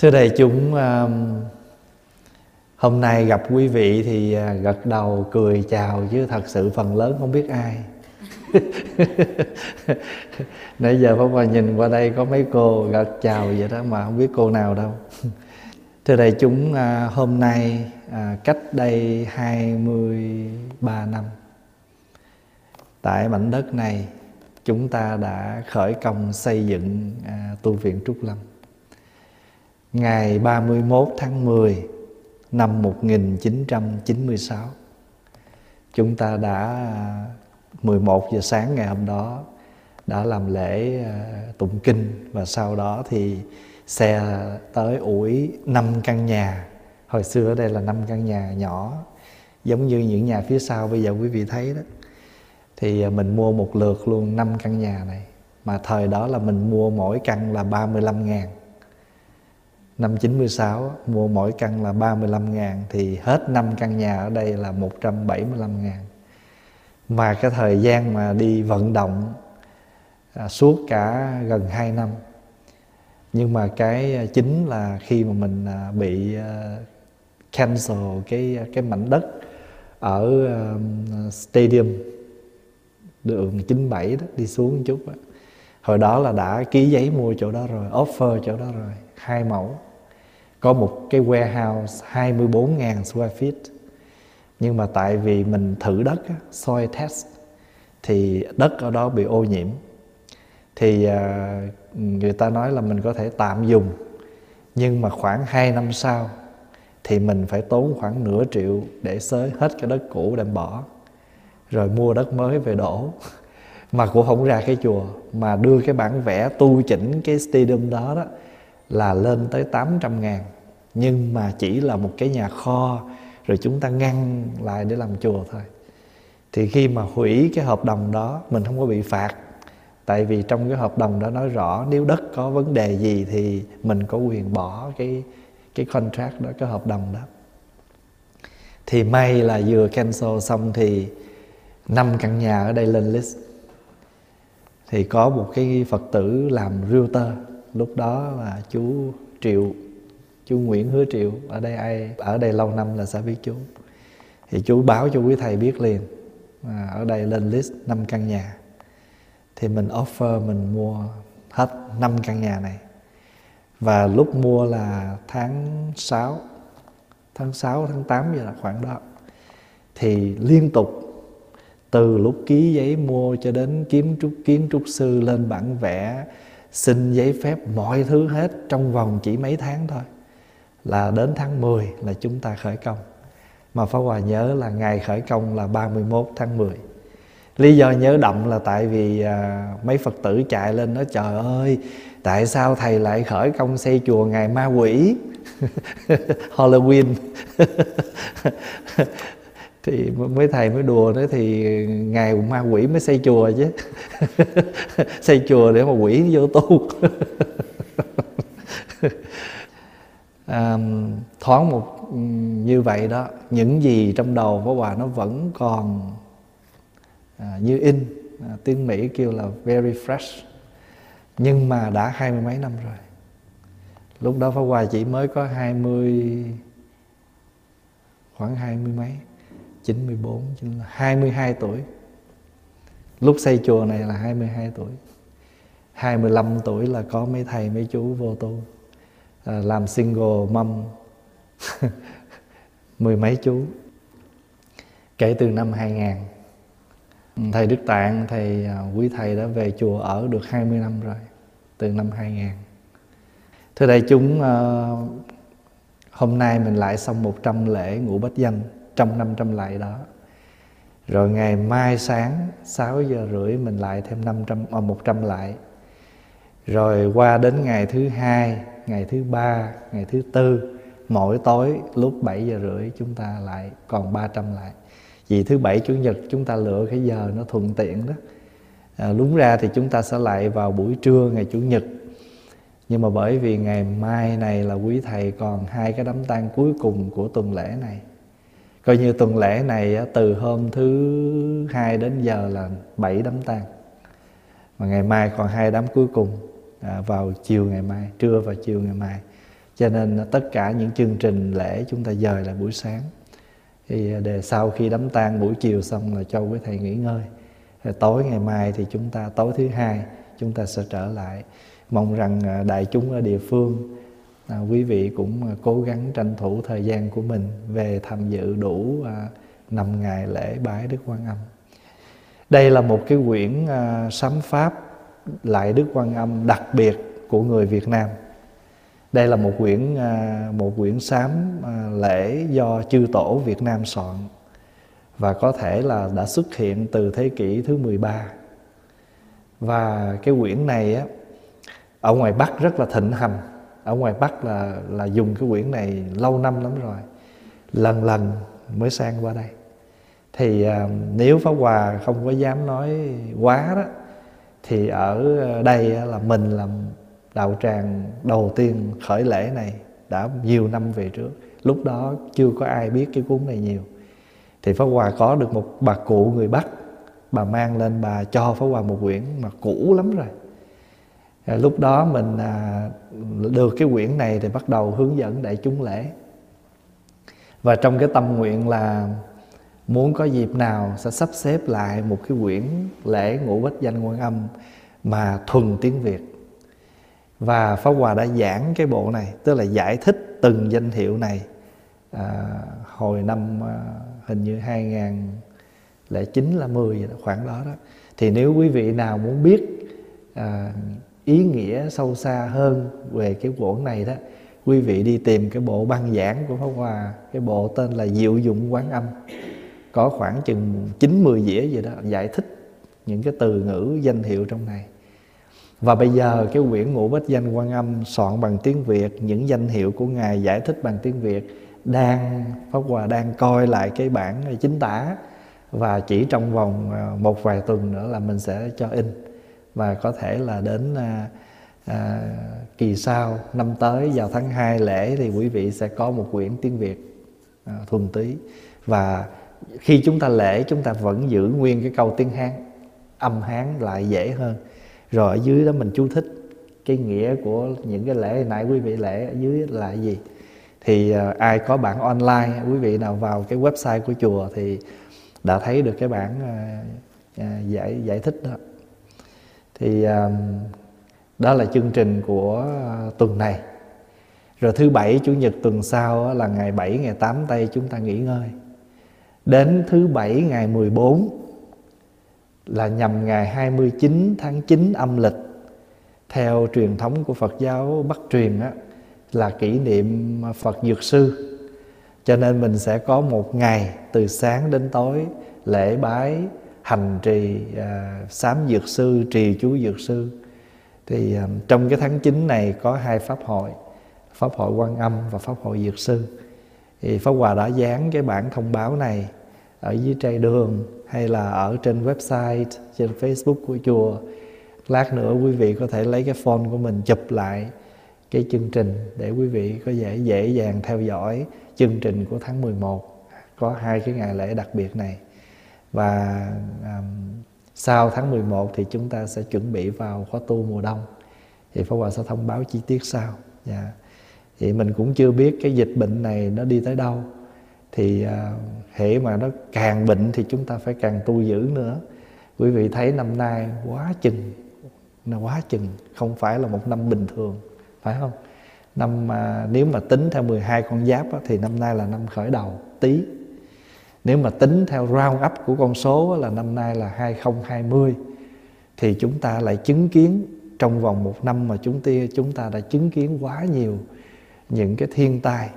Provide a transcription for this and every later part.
Thưa đại chúng, um, hôm nay gặp quý vị thì à, gật đầu cười chào chứ thật sự phần lớn không biết ai. Nãy giờ Pháp Hòa nhìn qua đây có mấy cô gật chào vậy đó mà không biết cô nào đâu. Thưa đại chúng, à, hôm nay à, cách đây 23 năm tại mảnh đất này chúng ta đã khởi công xây dựng tu viện Trúc Lâm ngày 31 tháng 10 năm 1996 chúng ta đã à, 11 giờ sáng ngày hôm đó đã làm lễ à, tụng kinh và sau đó thì xe tới ủi năm căn nhà. Hồi xưa ở đây là năm căn nhà nhỏ, giống như những nhà phía sau bây giờ quý vị thấy đó. Thì à, mình mua một lượt luôn năm căn nhà này, mà thời đó là mình mua mỗi căn là 35 ngàn. Năm 96 mua mỗi căn là 35 ngàn Thì hết 5 căn nhà ở đây là 175 ngàn. Mà cái thời gian mà đi vận động à, Suốt cả gần 2 năm. Nhưng mà cái à, chính là khi mà mình à, bị à, cancel cái à, cái mảnh đất ở uh, stadium đường 97 đó đi xuống một chút đó. hồi đó là đã ký giấy mua chỗ đó rồi offer chỗ đó rồi hai mẫu có một cái warehouse 24.000 square feet. Nhưng mà tại vì mình thử đất soil test, thì đất ở đó bị ô nhiễm. Thì à, người ta nói là mình có thể tạm dùng. Nhưng mà khoảng 2 năm sau thì mình phải tốn khoảng nửa triệu để xới hết cái đất cũ đem bỏ. Rồi mua đất mới về đổ. Mà cũng không ra cái chùa, mà đưa cái bản vẽ tu chỉnh cái stadium đó đó là lên tới 800 ngàn. Nhưng mà chỉ là một cái nhà kho, rồi chúng ta ngăn lại để làm chùa thôi. Thì khi mà hủy cái hợp đồng đó, mình không có bị phạt. Tại vì trong cái hợp đồng đó nói rõ, nếu đất có vấn đề gì thì mình có quyền bỏ cái cái contract đó, cái hợp đồng đó. Thì may là vừa cancel xong thì năm căn nhà ở đây lên list. Thì có một cái phật tử làm realtor lúc đó là chú triệu chú Nguyễn Hứa Triệu ở đây ai ở đây lâu năm là sẽ biết chú. Thì chú báo cho quý thầy biết liền à, ở đây lên list 5 căn nhà. Thì mình offer mình mua hết 5 căn nhà này. Và lúc mua là tháng 6 tháng 6 tháng 8 giờ là khoảng đó. Thì liên tục từ lúc ký giấy mua cho đến kiếm trúc kiến trúc sư lên bản vẽ xin giấy phép mọi thứ hết trong vòng chỉ mấy tháng thôi. Là đến tháng 10 là chúng ta khởi công. Mà Pháp Hòa nhớ là ngày khởi công là 31 tháng 10 Lý do nhớ đậm là tại vì à, mấy Phật tử chạy lên nói Trời ơi tại sao thầy lại khởi công xây chùa ngày ma quỷ? Halloween thì mấy thầy mới đùa nữa thì ngày ma quỷ mới xây chùa chứ. Xây chùa để mà quỷ vô tu. À, thoáng một như vậy đó những gì trong đầu của bà nó vẫn còn à, như in à, tiếng mỹ kêu là very fresh nhưng mà đã hai mươi mấy năm rồi. Lúc đó Pháp Hòa chỉ mới có hai mươi khoảng hai mươi mấy chín mươi bốn hai mươi hai tuổi. Lúc xây chùa này là hai mươi hai tuổi. hai mươi lăm tuổi là có mấy thầy mấy chú vô tu. À, làm single mâm mười mấy chú. Kể từ năm 2000 thầy Đức Tạng thầy à, quý thầy đã về chùa ở được 20 năm rồi từ năm 2000 thưa đại chúng à, hôm nay mình lại xong 100 lễ ngũ bách danh trong 500 lại đó. Rồi ngày mai sáng 6 giờ rưỡi mình lại thêm 500 à, 100 lại. Rồi qua đến ngày thứ hai ngày thứ ba ngày thứ tư mỗi tối lúc 7 giờ rưỡi chúng ta lại còn 300 lại. Vì thứ bảy chủ nhật chúng ta lựa cái giờ nó thuận tiện đó. À, đúng ra thì chúng ta sẽ lại vào buổi trưa ngày chủ nhật. Nhưng mà bởi vì ngày mai này là quý thầy còn hai cái đám tang cuối cùng của tuần lễ này coi như tuần lễ này từ hôm thứ hai đến giờ là bảy đám tang. Mà ngày mai còn hai đám cuối cùng à, vào chiều ngày mai trưa và chiều ngày mai. Cho nên tất cả những chương trình lễ chúng ta dời lại buổi sáng. Thì à, để sau khi đám tang buổi chiều xong là cho quý thầy nghỉ ngơi. Rồi tối ngày mai thì chúng ta tối thứ hai chúng ta sẽ trở lại. Mong rằng à, đại chúng ở địa phương à, quý vị cũng à, cố gắng tranh thủ thời gian của mình về tham dự đủ à, 5 ngày lễ bái Đức Quan Âm. Đây là một cái quyển à, sám pháp lại Đức Quan Âm đặc biệt của người Việt Nam. Đây là một quyển à, một quyển sám à, lễ do chư tổ Việt Nam soạn và có thể là đã xuất hiện từ thế kỷ thứ 13. Và cái quyển này á ở ngoài Bắc rất là thịnh hành. Ở ngoài Bắc là là dùng cái quyển này lâu năm lắm rồi. Lần lần mới sang qua đây. Thì à, nếu Pháp Hòa không có dám nói quá đó thì ở đây là mình làm đạo tràng đầu tiên khởi lễ này đã nhiều năm về trước lúc đó chưa có ai biết cái cuốn này nhiều thì Pháp Hòa có được một bà cụ người Bắc bà mang lên bà cho Pháp Hòa một quyển mà cũ lắm rồi À, lúc đó mình à, được cái quyển này thì bắt đầu hướng dẫn đại chúng lễ. Và trong cái tâm nguyện là muốn có dịp nào sẽ sắp xếp lại một cái quyển lễ ngũ bích danh quan âm mà thuần tiếng Việt. Và Pháp Hòa đã giảng cái bộ này tức là giải thích từng danh hiệu này à, hồi năm à, hình như 2009 là 10 khoảng đó đó. Thì nếu quý vị nào muốn biết à, ý nghĩa sâu xa hơn về cái cuốn này đó, quý vị đi tìm cái bộ băng giảng của Pháp Hòa cái bộ tên là Diệu dụng quán âm. Có khoảng chừng 90 dĩa gì đó, giải thích những cái từ ngữ danh hiệu trong này. Và bây giờ cái quyển ngũ bích danh quan âm soạn bằng tiếng Việt, những danh hiệu của ngài giải thích bằng tiếng Việt, đang, Pháp Hòa đang coi lại cái bản chính tả. Và chỉ trong vòng à, một vài tuần nữa là mình sẽ cho in và có thể là đến à, à, kỳ sau năm tới vào tháng 2 lễ thì quý vị sẽ có một quyển tiếng Việt à, thuần túy. Và khi chúng ta lễ chúng ta vẫn giữ nguyên cái câu tiếng Hán âm Hán lại dễ hơn. Rồi ở dưới đó mình chú thích cái nghĩa của những cái lễ nãy quý vị lễ ở dưới là gì? Thì à, ai có bản online quý vị nào vào cái website của chùa thì đã thấy được cái bản à, à, giải giải thích đó thì uh, đó là chương trình của uh, tuần này. Rồi thứ bảy chủ nhật tuần sau là ngày 7 ngày 8 tây chúng ta nghỉ ngơi. Đến thứ bảy ngày 14 là nhằm ngày 29 tháng 9 âm lịch. Theo truyền thống của Phật giáo Bắc truyền á, là kỷ niệm Phật Dược Sư. Cho nên mình sẽ có một ngày từ sáng đến tối lễ bái hành trì à, sám dược sư trì chú dược sư. Thì à, trong cái tháng 9 này có hai pháp hội pháp hội quan âm và pháp hội dược sư. Thì pháp hòa đã dán cái bản thông báo này ở dưới trai đường hay là ở trên website trên facebook của chùa. Lát nữa quý vị có thể lấy cái phone của mình chụp lại cái chương trình để quý vị có dễ dễ dàng theo dõi chương trình của tháng 11 có hai cái ngày lễ đặc biệt này và um, sau tháng 11 thì chúng ta sẽ chuẩn bị vào khóa tu mùa đông. Thì Pháp Hòa sẽ thông báo chi tiết sau. Yeah. Dạ. thì mình cũng chưa biết cái dịch bệnh này nó đi tới đâu. Thì à, uh, hệ mà nó càng bệnh thì chúng ta phải càng tu giữ nữa. Quý vị thấy năm nay quá chừng nó quá chừng không phải là một năm bình thường phải không? Năm uh, nếu mà tính theo 12 con giáp á, thì năm nay là năm khởi đầu tí nếu mà tính theo round up của con số là năm nay là 2020 thì chúng ta lại chứng kiến trong vòng một năm mà chúng ta chúng ta đã chứng kiến quá nhiều những cái thiên tai.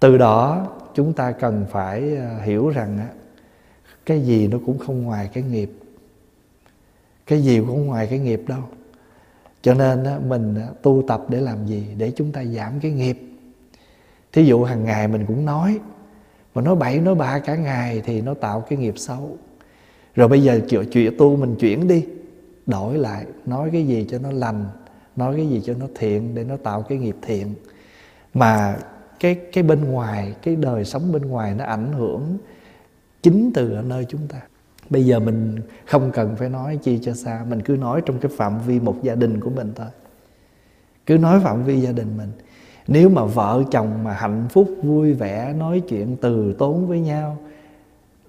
Từ đó, chúng ta cần phải à, hiểu rằng cái gì nó cũng không ngoài cái nghiệp. Cái gì cũng không ngoài cái nghiệp đâu. Cho nên mình à, tu tập để làm gì? Để chúng ta giảm cái nghiệp. Thí dụ hàng ngày mình cũng nói mà nói bậy nói bạ cả ngày thì nó tạo cái nghiệp xấu. Rồi bây giờ chuyện, chuyện tu mình chuyển đi đổi lại nói cái gì cho nó lành nói cái gì cho nó thiện để nó tạo cái nghiệp thiện. Mà cái cái bên ngoài cái đời sống bên ngoài nó ảnh hưởng chính từ ở nơi chúng ta. Bây giờ mình không cần phải nói chi cho xa mình cứ nói trong cái phạm vi một gia đình của mình thôi. Cứ nói phạm vi gia đình mình nếu mà vợ chồng mà hạnh phúc vui vẻ nói chuyện từ tốn với nhau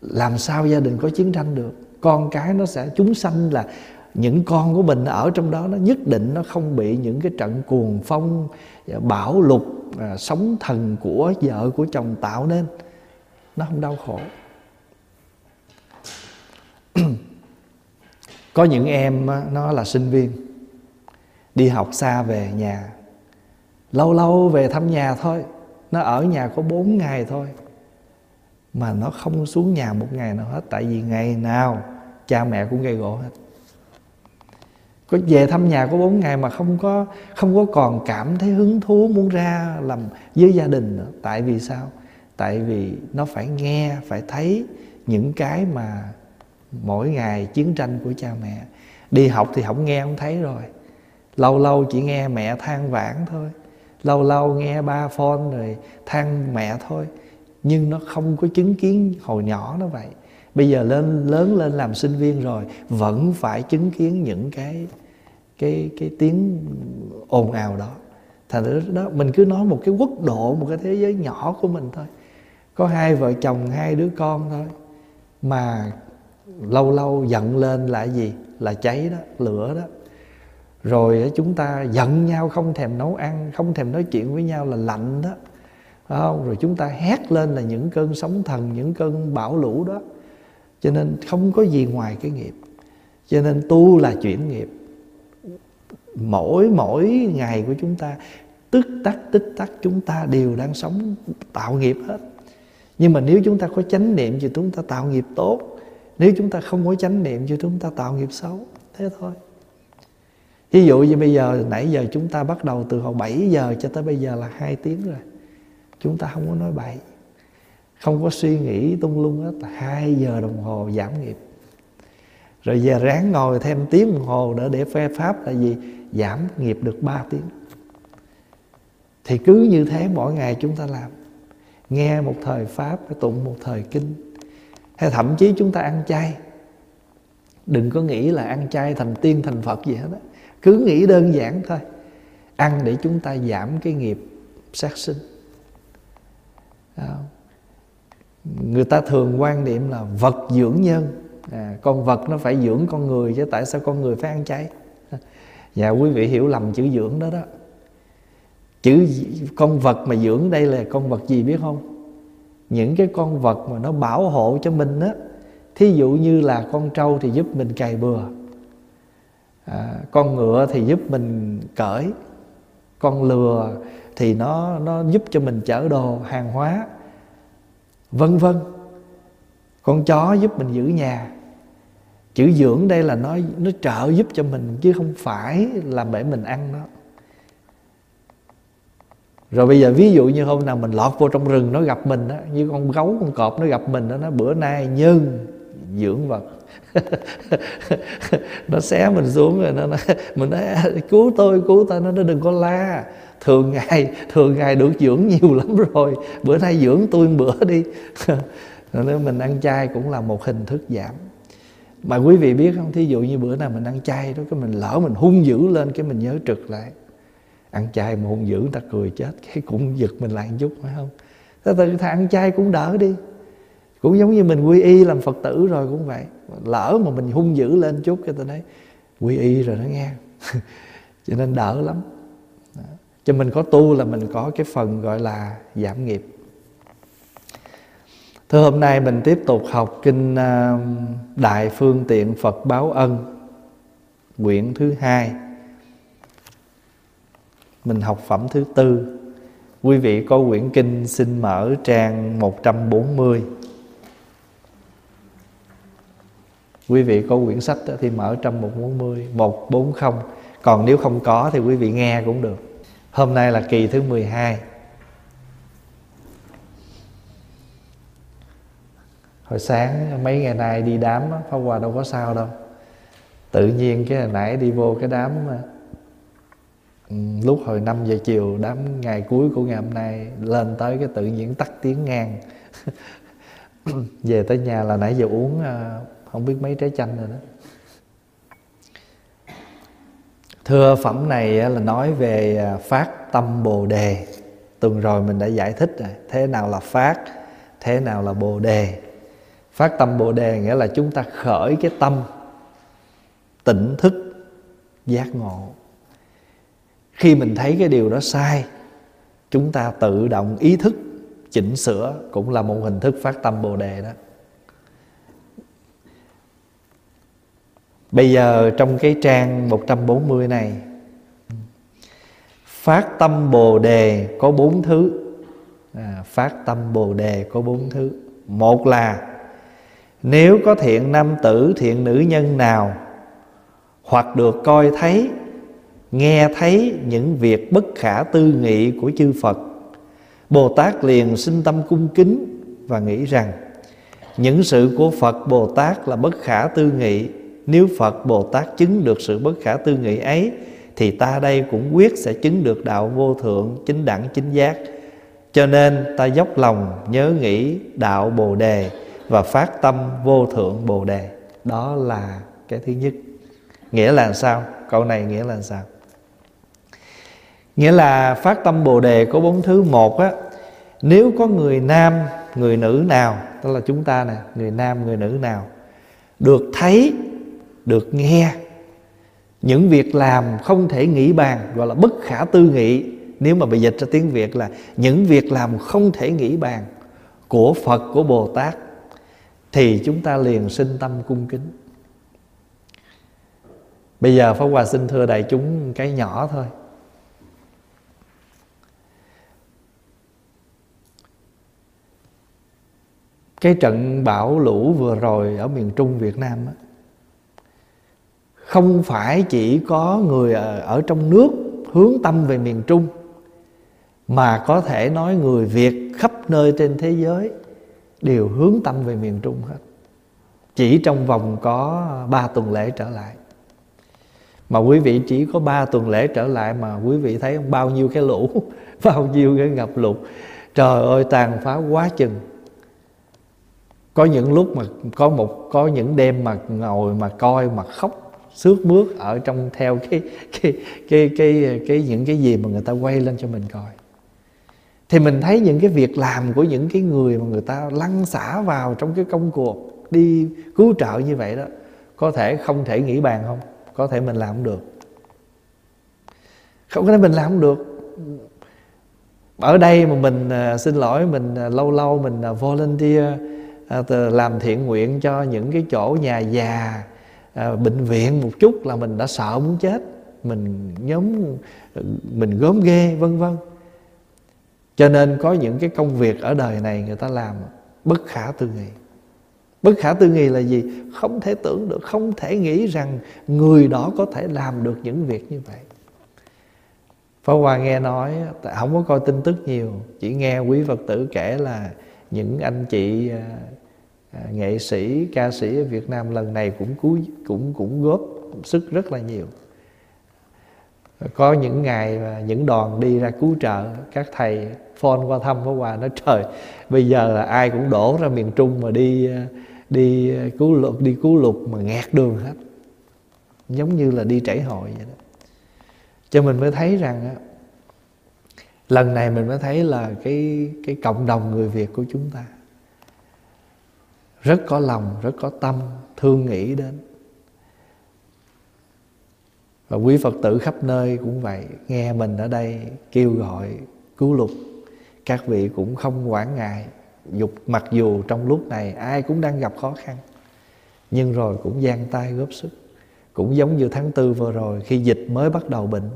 làm sao gia đình có chiến tranh được? Con cái nó sẽ chúng sanh là những con của mình ở trong đó nó nhất định nó không bị những cái trận cuồng phong à, bão lục à, sóng thần của vợ của chồng tạo nên. Nó không đau khổ. Có những em nó là sinh viên đi học xa về nhà lâu lâu về thăm nhà thôi. Nó ở nhà có 4 ngày thôi. Mà nó không xuống nhà một ngày nào hết, tại vì ngày nào cha mẹ cũng gây gỗ hết. Có về thăm nhà có 4 ngày mà không có không có còn cảm thấy hứng thú muốn ra làm với gia đình nữa. Tại vì sao? Tại vì nó phải nghe, phải thấy những cái mà mỗi ngày chiến tranh của cha mẹ. Đi học thì không nghe, không thấy rồi. Lâu lâu chỉ nghe mẹ than vãn thôi lâu lâu nghe ba phone rồi than mẹ thôi. Nhưng nó không có chứng kiến hồi nhỏ nó vậy. Bây giờ lên, lớn lên làm sinh viên rồi, vẫn phải chứng kiến những cái cái cái tiếng ồn ào đó. Thành ra đó, mình cứ nói một cái quốc độ, một cái thế giới nhỏ của mình thôi. Có hai vợ chồng, hai đứa con thôi. Mà lâu lâu giận lên là gì? Là cháy đó, lửa đó rồi chúng ta giận nhau, không thèm nấu ăn, không thèm nói chuyện với nhau là lạnh đó. Phải không? Rồi chúng ta hét lên là những cơn sóng thần, những cơn bão lũ đó. Cho nên không có gì ngoài cái nghiệp. Cho nên tu là chuyển nghiệp. Mỗi mỗi ngày của chúng ta, tức tắc, tích tắc, chúng ta đều đang sống tạo nghiệp hết. Nhưng mà nếu chúng ta có chánh niệm thì chúng ta tạo nghiệp tốt. Nếu chúng ta không có chánh niệm thì chúng ta tạo nghiệp xấu. Thế thôi ví dụ như bây giờ nãy giờ chúng ta bắt đầu từ hồi 7 giờ cho tới bây giờ là hai tiếng rồi. Chúng ta không có nói bậy. Không có suy nghĩ tung lung hết hai giờ đồng hồ giảm nghiệp. Rồi giờ ráng ngồi thêm tiếng đồng hồ để để phê pháp là gì? Giảm nghiệp được 3 tiếng. Thì cứ như thế mỗi ngày chúng ta làm. Nghe một thời pháp, tụng một thời kinh. Hay thậm chí chúng ta ăn chay. Đừng có nghĩ là ăn chay thành tiên thành phật gì hết á cứ nghĩ đơn giản thôi. Ăn để chúng ta giảm cái nghiệp sát sinh. Người ta thường quan niệm là vật dưỡng nhân. À, con vật nó phải dưỡng con người chứ tại sao con người phải ăn chay? Dạ quý vị hiểu lầm chữ dưỡng đó đó. Chữ con vật mà dưỡng đây là con vật gì biết không? Những cái con vật mà nó bảo hộ cho mình á thí dụ như là con trâu thì giúp mình cày bừa à, con ngựa thì giúp mình cởi con lừa thì nó nó giúp cho mình chở đồ hàng hóa vân vân. Con chó giúp mình giữ nhà. Chữ dưỡng đây là nó nó trợ giúp cho mình chứ không phải là để mình ăn nó rồi bây giờ ví dụ như hôm nào mình lọt vô trong rừng nó gặp mình đó như con gấu con cọp nó gặp mình đó nó bữa nay nhân dưỡng vật. nó xé mình xuống rồi nó nói, mình nói cứu tôi cứu tôi. Nó nó đừng có la. Thường ngày thường ngày được dưỡng nhiều lắm rồi. Bữa nay dưỡng tôi một bữa đi. Nếu mình ăn chay cũng là một hình thức giảm. Mà quý vị biết không? Thí dụ như bữa nào mình ăn chay đó cái mình lỡ mình hung dữ lên cái mình nhớ trực lại. Ăn chay mà hung dữ người ta cười chết cái cũng giật mình lại một chút phải không? Thế từ thà ăn chay cũng đỡ đi cũng giống như mình quy y làm phật tử rồi cũng vậy. Lỡ mà mình hung dữ lên chút cho tôi nói, quy y rồi nó nghe. Cho nên đỡ lắm. Cho mình có tu là mình có cái phần gọi là giảm nghiệp. Thưa hôm nay mình tiếp tục học kinh um, Đại Phương Tiện Phật Báo Ân, Quyển thứ hai. Mình học phẩm thứ tư. Quý vị có quyển kinh xin mở trang 140 Quý vị có quyển sách thì mở trăm 140 140 Còn nếu không có thì quý vị nghe cũng được. Hôm nay là kỳ thứ 12 Hồi sáng mấy ngày nay đi đám Pháp Hòa đâu có sao đâu. Tự nhiên cái hồi nãy đi vô cái đám ừ, Lúc hồi 5 giờ chiều, Đám ngày cuối của ngày hôm nay Lên tới cái tự nhiên tắt tiếng ngang. Về tới nhà là nãy giờ uống ờ, không biết mấy trái chanh rồi đó. Thưa phẩm này là nói về à, phát tâm Bồ Đề. Tuần rồi mình đã giải thích rồi. Thế nào là phát, thế nào là bồ đề? Phát tâm bồ đề nghĩa là chúng ta khởi cái tâm, tỉnh thức, giác ngộ. Khi mình thấy cái điều đó sai, chúng ta tự động ý thức, chỉnh sửa cũng là một hình thức phát tâm bồ đề đó. Bây giờ trong cái trang 140 này Phát tâm Bồ Đề có bốn thứ. À, Phát tâm Bồ Đề có bốn thứ. Một là Nếu có thiện nam tử, thiện nữ nhân nào Hoặc được coi thấy Nghe thấy những việc bất khả tư nghị của chư Phật Bồ Tát liền sinh tâm cung kính Và nghĩ rằng Những sự của Phật Bồ Tát là bất khả tư nghị. Nếu Phật Bồ Tát chứng được sự bất khả tư nghị ấy, thì ta đây cũng quyết sẽ chứng được đạo vô thượng, chính đẳng, chính giác. Cho nên ta dốc lòng nhớ nghĩ đạo bồ đề và phát tâm vô thượng bồ đề. Đó là cái thứ nhất. Nghĩa là sao? Câu này nghĩa là sao? Nghĩa là phát tâm bồ đề có bốn thứ. Một á, nếu có người nam, người nữ nào, tức là chúng ta nè, người nam, người nữ nào, được thấy được nghe. Những việc làm không thể nghĩ bàn, gọi là bất khả tư nghị. Nếu mà bị dịch ra tiếng việt là những việc làm không thể nghĩ bàn của phật, của bồ tát, thì chúng ta liền sinh tâm cung kính. Bây giờ pháp hòa xin thưa đại chúng cái nhỏ thôi. Cái trận bão lũ vừa rồi ở miền trung việt nam á không phải chỉ có người ờ, ở trong nước hướng tâm về miền trung, mà có thể nói người việt khắp nơi trên thế giới đều hướng tâm về miền trung hết. Chỉ trong vòng có ba tuần lễ trở lại. Mà quý vị chỉ có ba tuần lễ trở lại mà quý vị thấy bao nhiêu cái lũ, bao nhiêu cái ngập lụt. Trời ơi, tàn phá quá chừng. Có những lúc mà có một, có những đêm mà ngồi mà coi mà khóc xước bước ở trong theo cái cái cái cái cái những cái gì mà người ta quay lên cho mình coi. Thì mình thấy những cái việc làm của những cái người mà người ta lăn xả vào trong cái công cuộc đi cứu trợ như vậy đó có thể không thể nghĩ bàn không? Có thể mình làm không được. Không có thể mình làm không được. Ở đây mà mình à, xin lỗi mình à, lâu lâu mình à, volunteer à, làm thiện nguyện cho những cái chỗ nhà già à, bệnh viện một chút là mình đã sợ muốn chết mình nhóm mình gớm ghê vân vân. Cho nên có những cái công việc ở đời này người ta làm bất khả tư nghị. Bất khả tư nghị là gì? Không thể tưởng được không thể nghĩ rằng người đó có thể làm được những việc như vậy. Pháp Hoa nghe nói Không có coi tin tức nhiều Chỉ nghe quý Phật tử kể là Những anh chị à, À, nghệ sĩ, ca sĩ ở Việt Nam lần này cũng cúi, cũng cũng góp sức rất là nhiều. Có những ngày mà những đoàn đi ra cứu trợ, các thầy phone qua thăm qua quà nói, trời, bây giờ là ai cũng đổ ra miền Trung mà đi đi cứu lục, đi cứu lục mà ngẹt đường hết. Giống như là đi trải hội vậy đó. Cho mình mới thấy rằng á, lần này mình mới thấy là cái cái cộng đồng người Việt của chúng ta rất có lòng, rất có tâm, thương nghĩ đến. Và quý phật tử khắp nơi cũng vậy, nghe mình ở đây kêu gọi, cứu lục. Các vị cũng không quản ngại, dục mặc dù trong lúc này ai cũng đang gặp khó khăn. Nhưng rồi cũng giang tay góp sức. Cũng giống như tháng tư vừa rồi, khi dịch mới bắt đầu bệnh,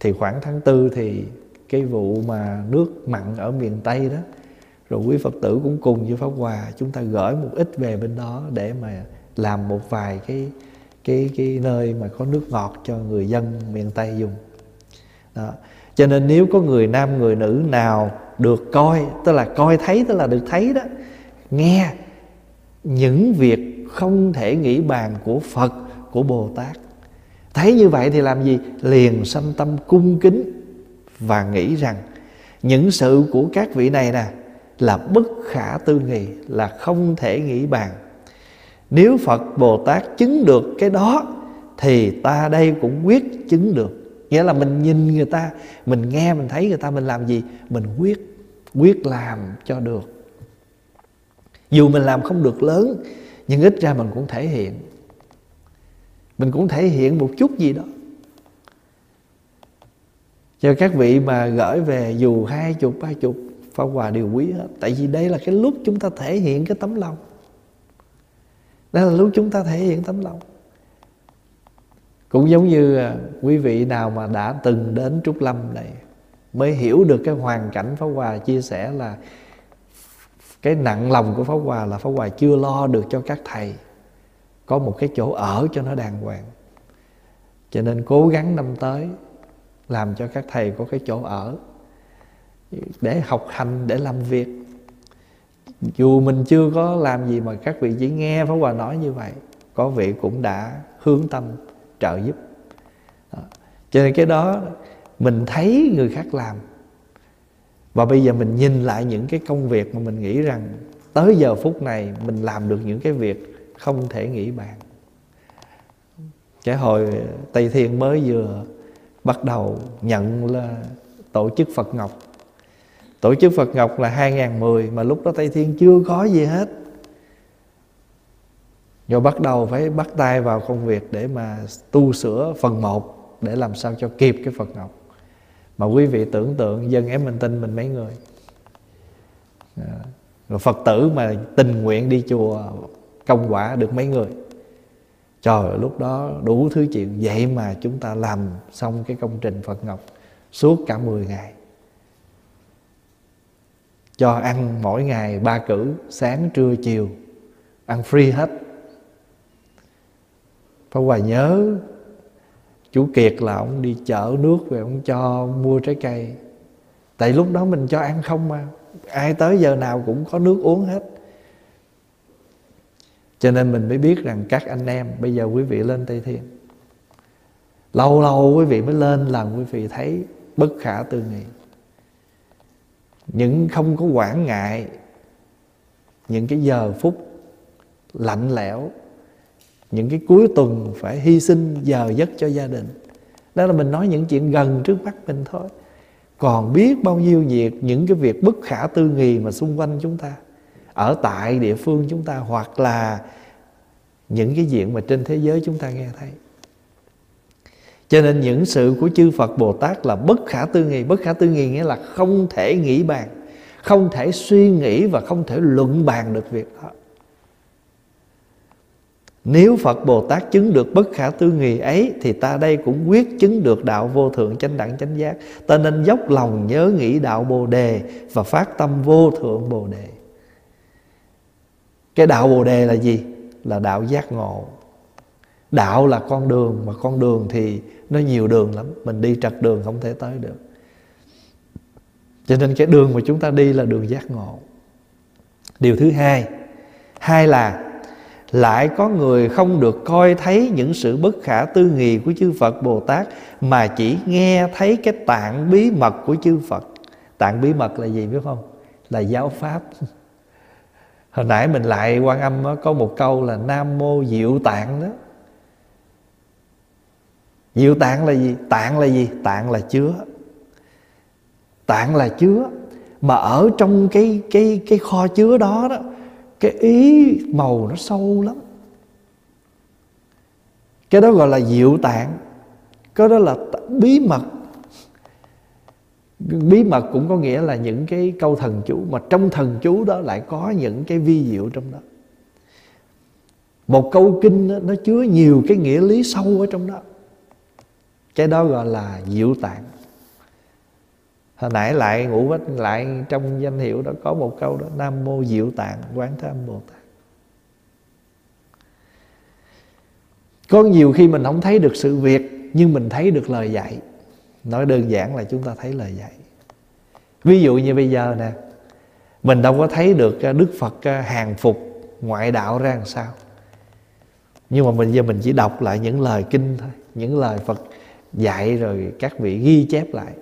thì khoảng tháng tư thì cái vụ mà nước mặn ở miền tây đó rồi quý phật tử cũng cùng với pháp hòa chúng ta gửi một ít về bên đó để mà làm một vài cái cái cái nơi mà có nước ngọt cho người dân miền tây dùng đó. cho nên nếu có người nam, người nữ nào được coi, tức là coi thấy, tức là được thấy đó, nghe những việc không thể nghĩ bàn của phật, của bồ tát, thấy như vậy thì làm gì liền sanh tâm cung kính và nghĩ rằng những sự của các vị này nè là bất khả tư nghị, là không thể nghĩ bàn. Nếu phật bồ tát chứng được cái đó, thì ta đây cũng quyết chứng được. Nghĩa là mình nhìn người ta, mình nghe, mình thấy người ta mình làm gì, mình quyết quyết làm cho được. Dù mình làm không được lớn, nhưng ít ra mình cũng thể hiện. Mình cũng thể hiện một chút gì đó. Cho các vị mà gửi về dù hai chục, ba chục Pháp Hòa đều quý hết. Tại vì đây là cái lúc chúng ta thể hiện cái tấm lòng. Đây là lúc chúng ta thể hiện tấm lòng. Cũng giống như à, quý vị nào mà đã từng đến Trúc Lâm này Mới hiểu được cái hoàn cảnh Pháp Hòa chia sẻ là Cái nặng lòng của Pháp Hòa là Pháp Hòa chưa lo được cho các thầy. Có một cái chỗ ở cho nó đàng hoàng. Cho nên cố gắng năm tới Làm cho các thầy có cái chỗ ở để học hành, để làm việc. Dù mình chưa có làm gì mà các vị chỉ nghe Pháp Hòa nói như vậy, có vị cũng đã hướng tâm trợ giúp. Đó. cho nên cái đó mình thấy người khác làm. Và bây giờ mình nhìn lại những cái công việc mà mình nghĩ rằng tới giờ phút này mình làm được những cái việc không thể nghĩ bàn. Cái hồi Tây Thiên mới vừa bắt đầu nhận là tổ chức Phật Ngọc. Tổ chức Phật Ngọc là 2010 Mà lúc đó Tây Thiên chưa có gì hết. Rồi bắt đầu phải bắt tay vào công việc Để mà tu sửa phần 1 Để làm sao cho kịp cái Phật Ngọc. Mà quý vị tưởng tượng Dân ém mình tin mình mấy người. À, rồi Phật tử mà tình nguyện đi chùa Công quả được mấy người. Trời, lúc đó đủ thứ chuyện. Vậy mà chúng ta làm xong cái công trình Phật Ngọc Suốt cả 10 ngày cho ăn mỗi ngày ba cử sáng, trưa, chiều. Ăn free hết. Pháp Hòa nhớ chú Kiệt là ông đi chở nước về, ông cho mua trái cây. Tại lúc đó mình cho ăn không mà. Ai tới giờ nào cũng có nước uống hết. Cho nên mình mới biết rằng các anh em, bây giờ quý vị lên Tây Thiên. Lâu lâu quý vị mới lên lần quý vị thấy bất khả tư nghị những không có quản ngại, những cái giờ phút lạnh lẽo, những cái cuối tuần phải hy sinh giờ giấc cho gia đình. Đó là mình nói những chuyện gần trước mắt mình thôi. Còn biết bao nhiêu việc, những cái việc bất khả tư nghì mà xung quanh chúng ta, ở tại địa phương chúng ta, hoặc là những cái chuyện mà trên thế giới chúng ta nghe thấy cho nên những sự của chư Phật Bồ Tát là bất khả tư nghị. Bất khả tư nghị nghĩa là không thể nghĩ bàn, Không thể suy nghĩ và không thể luận bàn được việc đó. Nếu Phật Bồ Tát chứng được bất khả tư nghị ấy, Thì ta đây cũng quyết chứng được đạo vô thượng chánh đẳng chánh giác. Ta nên dốc lòng nhớ nghĩ đạo Bồ Đề Và phát tâm vô thượng Bồ Đề. Cái đạo Bồ Đề là gì? Là đạo giác ngộ. Đạo là con đường, Mà con đường thì nó nhiều đường lắm mình đi trật đường không thể tới được cho nên cái đường mà chúng ta đi là đường giác ngộ điều thứ hai hai là lại có người không được coi thấy những sự bất khả tư nghì của chư Phật Bồ Tát, mà chỉ nghe thấy cái tạng bí mật của chư Phật. Tạng bí mật là gì biết không? Là giáo pháp. Hồi nãy mình lại quan âm có một câu là Nam mô Diệu Tạng đó. Diệu tạng là gì? Tạng là gì? Tạng là chứa. Tạng là chứa. Mà ở trong cái cái cái kho chứa đó đó Cái ý màu nó sâu lắm. Cái đó gọi là diệu tạng. Cái đó là bí mật. Bí mật cũng có nghĩa là những cái câu thần chú Mà trong thần chú đó lại có những cái vi diệu trong đó. Một câu kinh đó, nó chứa nhiều cái nghĩa lý sâu ở trong đó cái đó gọi là diệu tạng. Hồi nãy lại ngủ vách, lại trong danh hiệu đó có một câu đó, nam mô diệu tạng, quán thế âm bồ tát. Có nhiều khi mình không thấy được sự việc, nhưng mình thấy được lời dạy. Nói đơn giản là chúng ta thấy lời dạy. Ví dụ như bây giờ nè, mình đâu có thấy được à, đức phật à, hàng phục ngoại đạo ra làm sao. Nhưng mà mình giờ mình chỉ đọc lại những lời kinh thôi, những lời phật dạy rồi các vị ghi chép lại.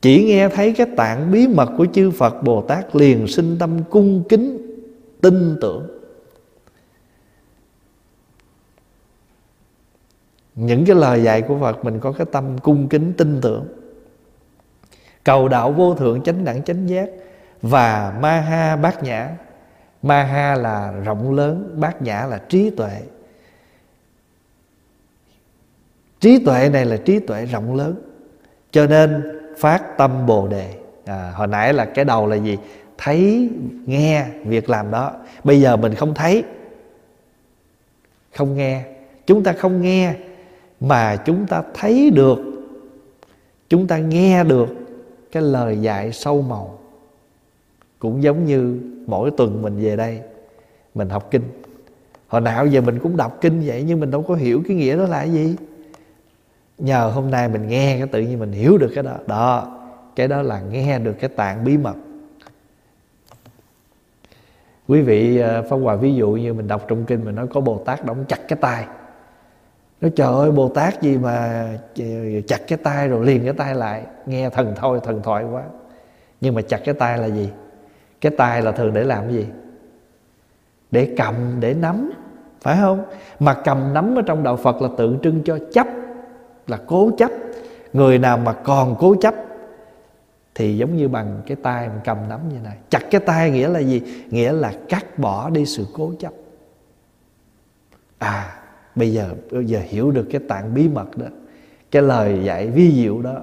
Chỉ nghe thấy cái tạng bí mật của chư Phật Bồ Tát liền sinh tâm cung kính, tin tưởng. Những cái lời dạy của phật mình có cái tâm cung kính, tin tưởng. Cầu đạo vô thượng chánh đẳng chánh giác và ma ha bát nhã. Ma ha là rộng lớn, bát nhã là trí tuệ trí tuệ này là trí tuệ rộng lớn cho nên phát tâm bồ đề. À, hồi nãy là cái đầu là gì? Thấy nghe việc làm đó. Bây giờ mình không thấy không nghe. Chúng ta không nghe mà chúng ta thấy được chúng ta nghe được cái lời dạy sâu màu. Cũng giống như mỗi tuần mình về đây mình học kinh. Hồi nào giờ mình cũng đọc kinh vậy nhưng mình đâu có hiểu cái nghĩa đó là cái gì nhờ hôm nay mình nghe cái tự nhiên mình hiểu được cái đó. Đó, cái đó là nghe được cái tạng bí mật. Quý vị ờ, phong hòa, ví dụ như mình đọc trong kinh mình nói có bồ tát đóng chặt cái tay nói, trời ơi, bồ tát gì mà chặt cái tay rồi liền cái tay lại? Nghe thần thôi, thần thoại quá. Nhưng mà chặt cái tay là gì? Cái tay là thường để làm cái gì? Để cầm, để nắm, phải không? Mà cầm nắm ở trong đạo phật là tượng trưng cho chấp là cố chấp. Người nào mà còn cố chấp thì giống như bằng cái tay mình cầm nắm như này. Chặt cái tay nghĩa là gì? Nghĩa là cắt bỏ đi sự cố chấp. À bây giờ bây giờ hiểu được cái tạng bí mật đó, cái lời dạy vi diệu đó,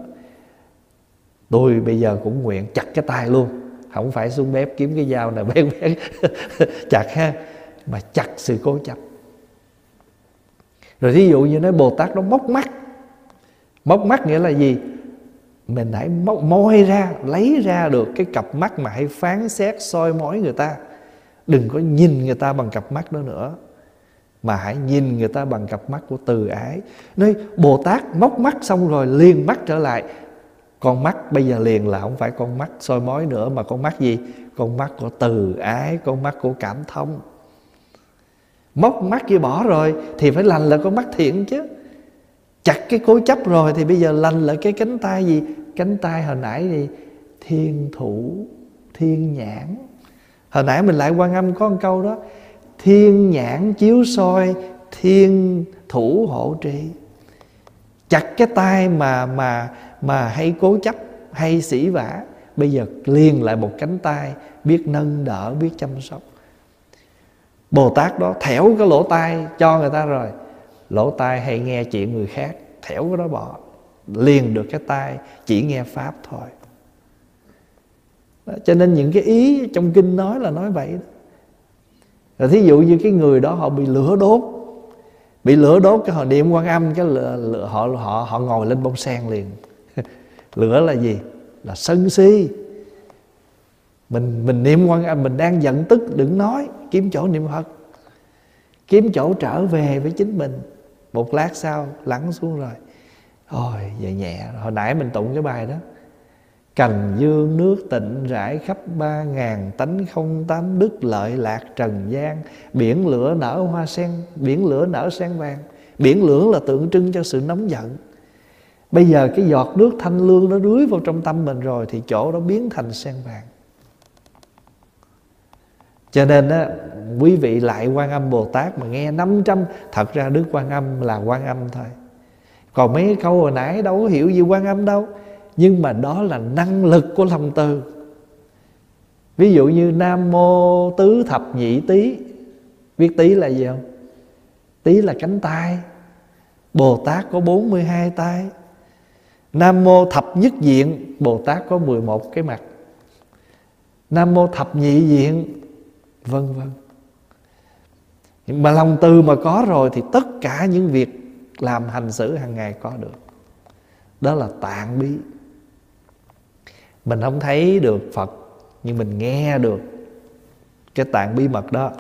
tôi bây giờ cũng nguyện chặt cái tay luôn. Không phải xuống bếp kiếm cái dao nào bén bén chặt ha, mà chặt sự cố chấp. Rồi thí dụ như nói bồ tát nó móc mắt móc mắt nghĩa là gì? Mình hãy móc, moi ra, lấy ra được cái cặp mắt mà hãy phán xét soi mói người ta. Đừng có nhìn người ta bằng cặp mắt đó nữa, mà hãy nhìn người ta bằng cặp mắt của từ ái. Nơi bồ tát móc mắt xong rồi liền mắt trở lại. Con mắt bây giờ liền là không phải con mắt soi mói nữa, mà con mắt gì? Con mắt của từ ái, con mắt của cảm thông. Móc mắt kia bỏ rồi thì phải lành là con mắt thiện chứ chặt cái cố chấp rồi thì bây giờ lành lại cái cánh tay gì? Cánh tay hồi nãy gì thiên thủ, thiên nhãn. Hồi nãy mình lại quan âm có một câu đó, thiên nhãn chiếu soi, thiên thủ hộ trì. Chặt cái tay mà mà mà hay cố chấp, hay sỉ vả, bây giờ liền lại một cánh tay, biết nâng đỡ, biết chăm sóc. Bồ tát đó thẻo cái lỗ tai cho người ta rồi lỗ tai hay nghe chuyện người khác thẻo cái đó bỏ liền được cái tai chỉ nghe pháp thôi. Đó, cho nên những cái ý trong kinh nói là nói vậy đó. Rồi thí dụ như cái người đó họ bị lửa đốt bị lửa đốt cái họ niệm quan âm cái lửa, lửa, họ họ họ ngồi lên bông sen liền. Lửa là gì? Là sân si. Mình mình niệm quan âm mình đang giận tức đừng nói kiếm chỗ niệm phật. Kiếm chỗ trở về với chính mình một lát sau, lắng xuống rồi. Ôi, vậy nhẹ. Hồi nãy mình tụng cái bài đó. Cành dương nước tịnh rải khắp ba ngàn tánh không tám đức lợi lạc trần gian. Biển lửa nở hoa sen, Biển lửa nở sen vàng. Biển lửa là tượng trưng cho sự nóng giận. Bây giờ cái giọt nước thanh lương nó rưới vào trong tâm mình rồi Thì chỗ đó biến thành sen vàng cho nên á, quý vị lại quan âm Bồ Tát mà nghe 500 Thật ra Đức quan âm là quan âm thôi. Còn mấy câu hồi nãy đâu có hiểu gì quan âm đâu. Nhưng mà đó là năng lực của lòng từ Ví dụ như Nam Mô Tứ Thập Nhị Tý. Biết Tý là gì không? Tý là cánh tay. Bồ Tát có 42 tay. Nam Mô Thập Nhất Diện. Bồ Tát có 11 cái mặt. Nam Mô Thập Nhị Diện. Vân vân Nhưng mà lòng từ mà có rồi Thì tất cả những việc làm hành xử hàng ngày có được. Đó là tạng bí. Mình không thấy được Phật, Nhưng mình nghe được Cái tạng bí mật đó.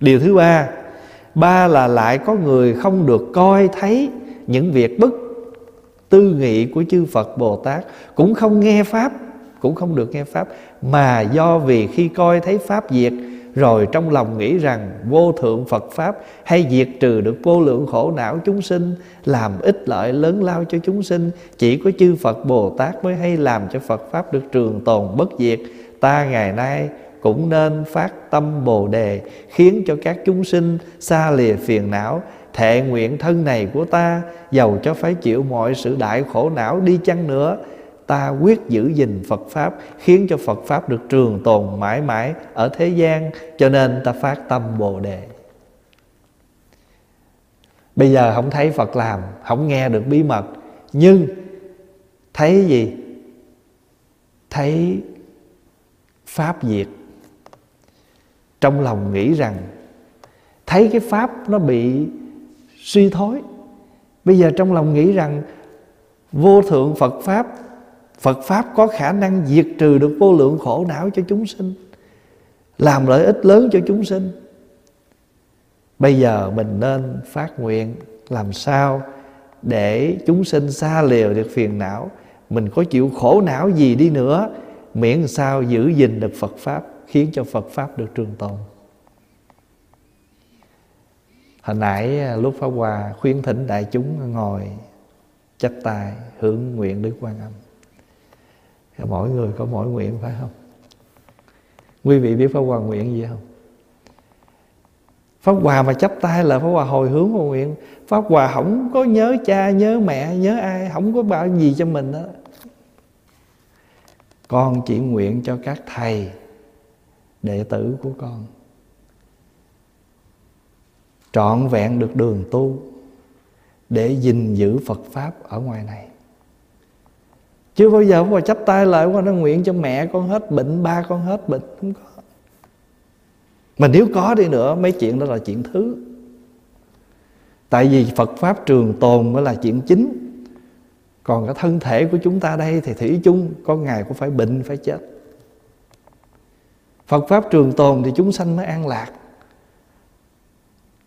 Điều thứ ba Ba là lại có người không được coi thấy Những việc bất tư nghị của chư Phật Bồ Tát. Cũng không nghe Pháp, Cũng không được nghe Pháp, Mà do vì khi coi thấy Pháp diệt rồi trong lòng nghĩ rằng vô thượng Phật Pháp hay diệt trừ được vô lượng khổ não chúng sinh, làm ích lợi lớn lao cho chúng sinh, chỉ có chư Phật Bồ Tát mới hay làm cho Phật Pháp được trường tồn bất diệt. Ta ngày nay cũng nên phát tâm Bồ đề khiến cho các chúng sinh xa lìa phiền não, thệ nguyện thân này của ta giàu cho phải chịu mọi sự đại khổ não đi chăng nữa ta quyết giữ gìn Phật Pháp, Khiến cho Phật Pháp được trường tồn mãi mãi ở thế gian, Cho nên ta phát tâm Bồ Đề. Bây giờ không thấy Phật làm, Không nghe được bí mật, Nhưng thấy gì? Thấy Pháp diệt Trong lòng nghĩ rằng, Thấy cái Pháp nó bị suy thối Bây giờ trong lòng nghĩ rằng, Vô thượng Phật Pháp Phật Pháp có khả năng diệt trừ được vô lượng khổ não cho chúng sinh, Làm lợi ích lớn cho chúng sinh. Bây giờ mình nên phát nguyện Làm sao để chúng sinh xa lìa được phiền não? Mình có chịu khổ não gì đi nữa, Miễn sao giữ gìn được Phật Pháp, Khiến cho Phật Pháp được trường tồn? Hồi nãy à, lúc Pháp Hòa khuyến thỉnh đại chúng ngồi chắp tay hưởng nguyện Đức Quan Âm mỗi người có mỗi nguyện, phải không? Quý vị biết pháp hòa nguyện gì không? Pháp hòa mà chấp tay là pháp hòa hồi hướng vào nguyện. Pháp hòa không có nhớ cha, nhớ mẹ, nhớ ai, không có bảo gì cho mình đó con chỉ nguyện cho các thầy, đệ tử của con. Trọn vẹn được đường tu để gìn giữ Phật pháp ở ngoài này chưa bao giờ mà chắp tay lại qua nó nguyện cho mẹ con hết bệnh, ba con hết bệnh, không có. Mà nếu có đi nữa, mấy chuyện đó là chuyện thứ. Tại vì phật pháp trường tồn mới là chuyện chính. Còn cái thân thể của chúng ta đây thì thủy chung, có ngày cũng phải bệnh, phải chết. Phật pháp trường tồn thì chúng sanh mới an lạc.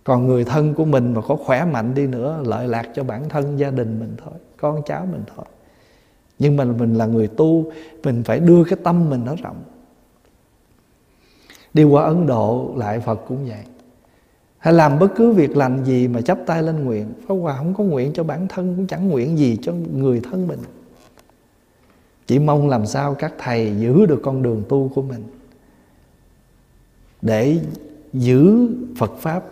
Còn người thân của mình mà có khỏe mạnh đi nữa, lợi lạc cho bản thân, gia đình mình thôi, con cháu mình thôi nhưng mà mình là người tu, mình phải đưa cái tâm mình nó rộng. Đi qua ấn độ lại phật cũng vậy. Hay làm bất cứ việc lành gì mà chấp tay lên nguyện. Pháp hòa không có nguyện cho bản thân, cũng chẳng nguyện gì cho người thân mình. Chỉ mong làm sao các thầy giữ được con đường tu của mình để giữ phật pháp.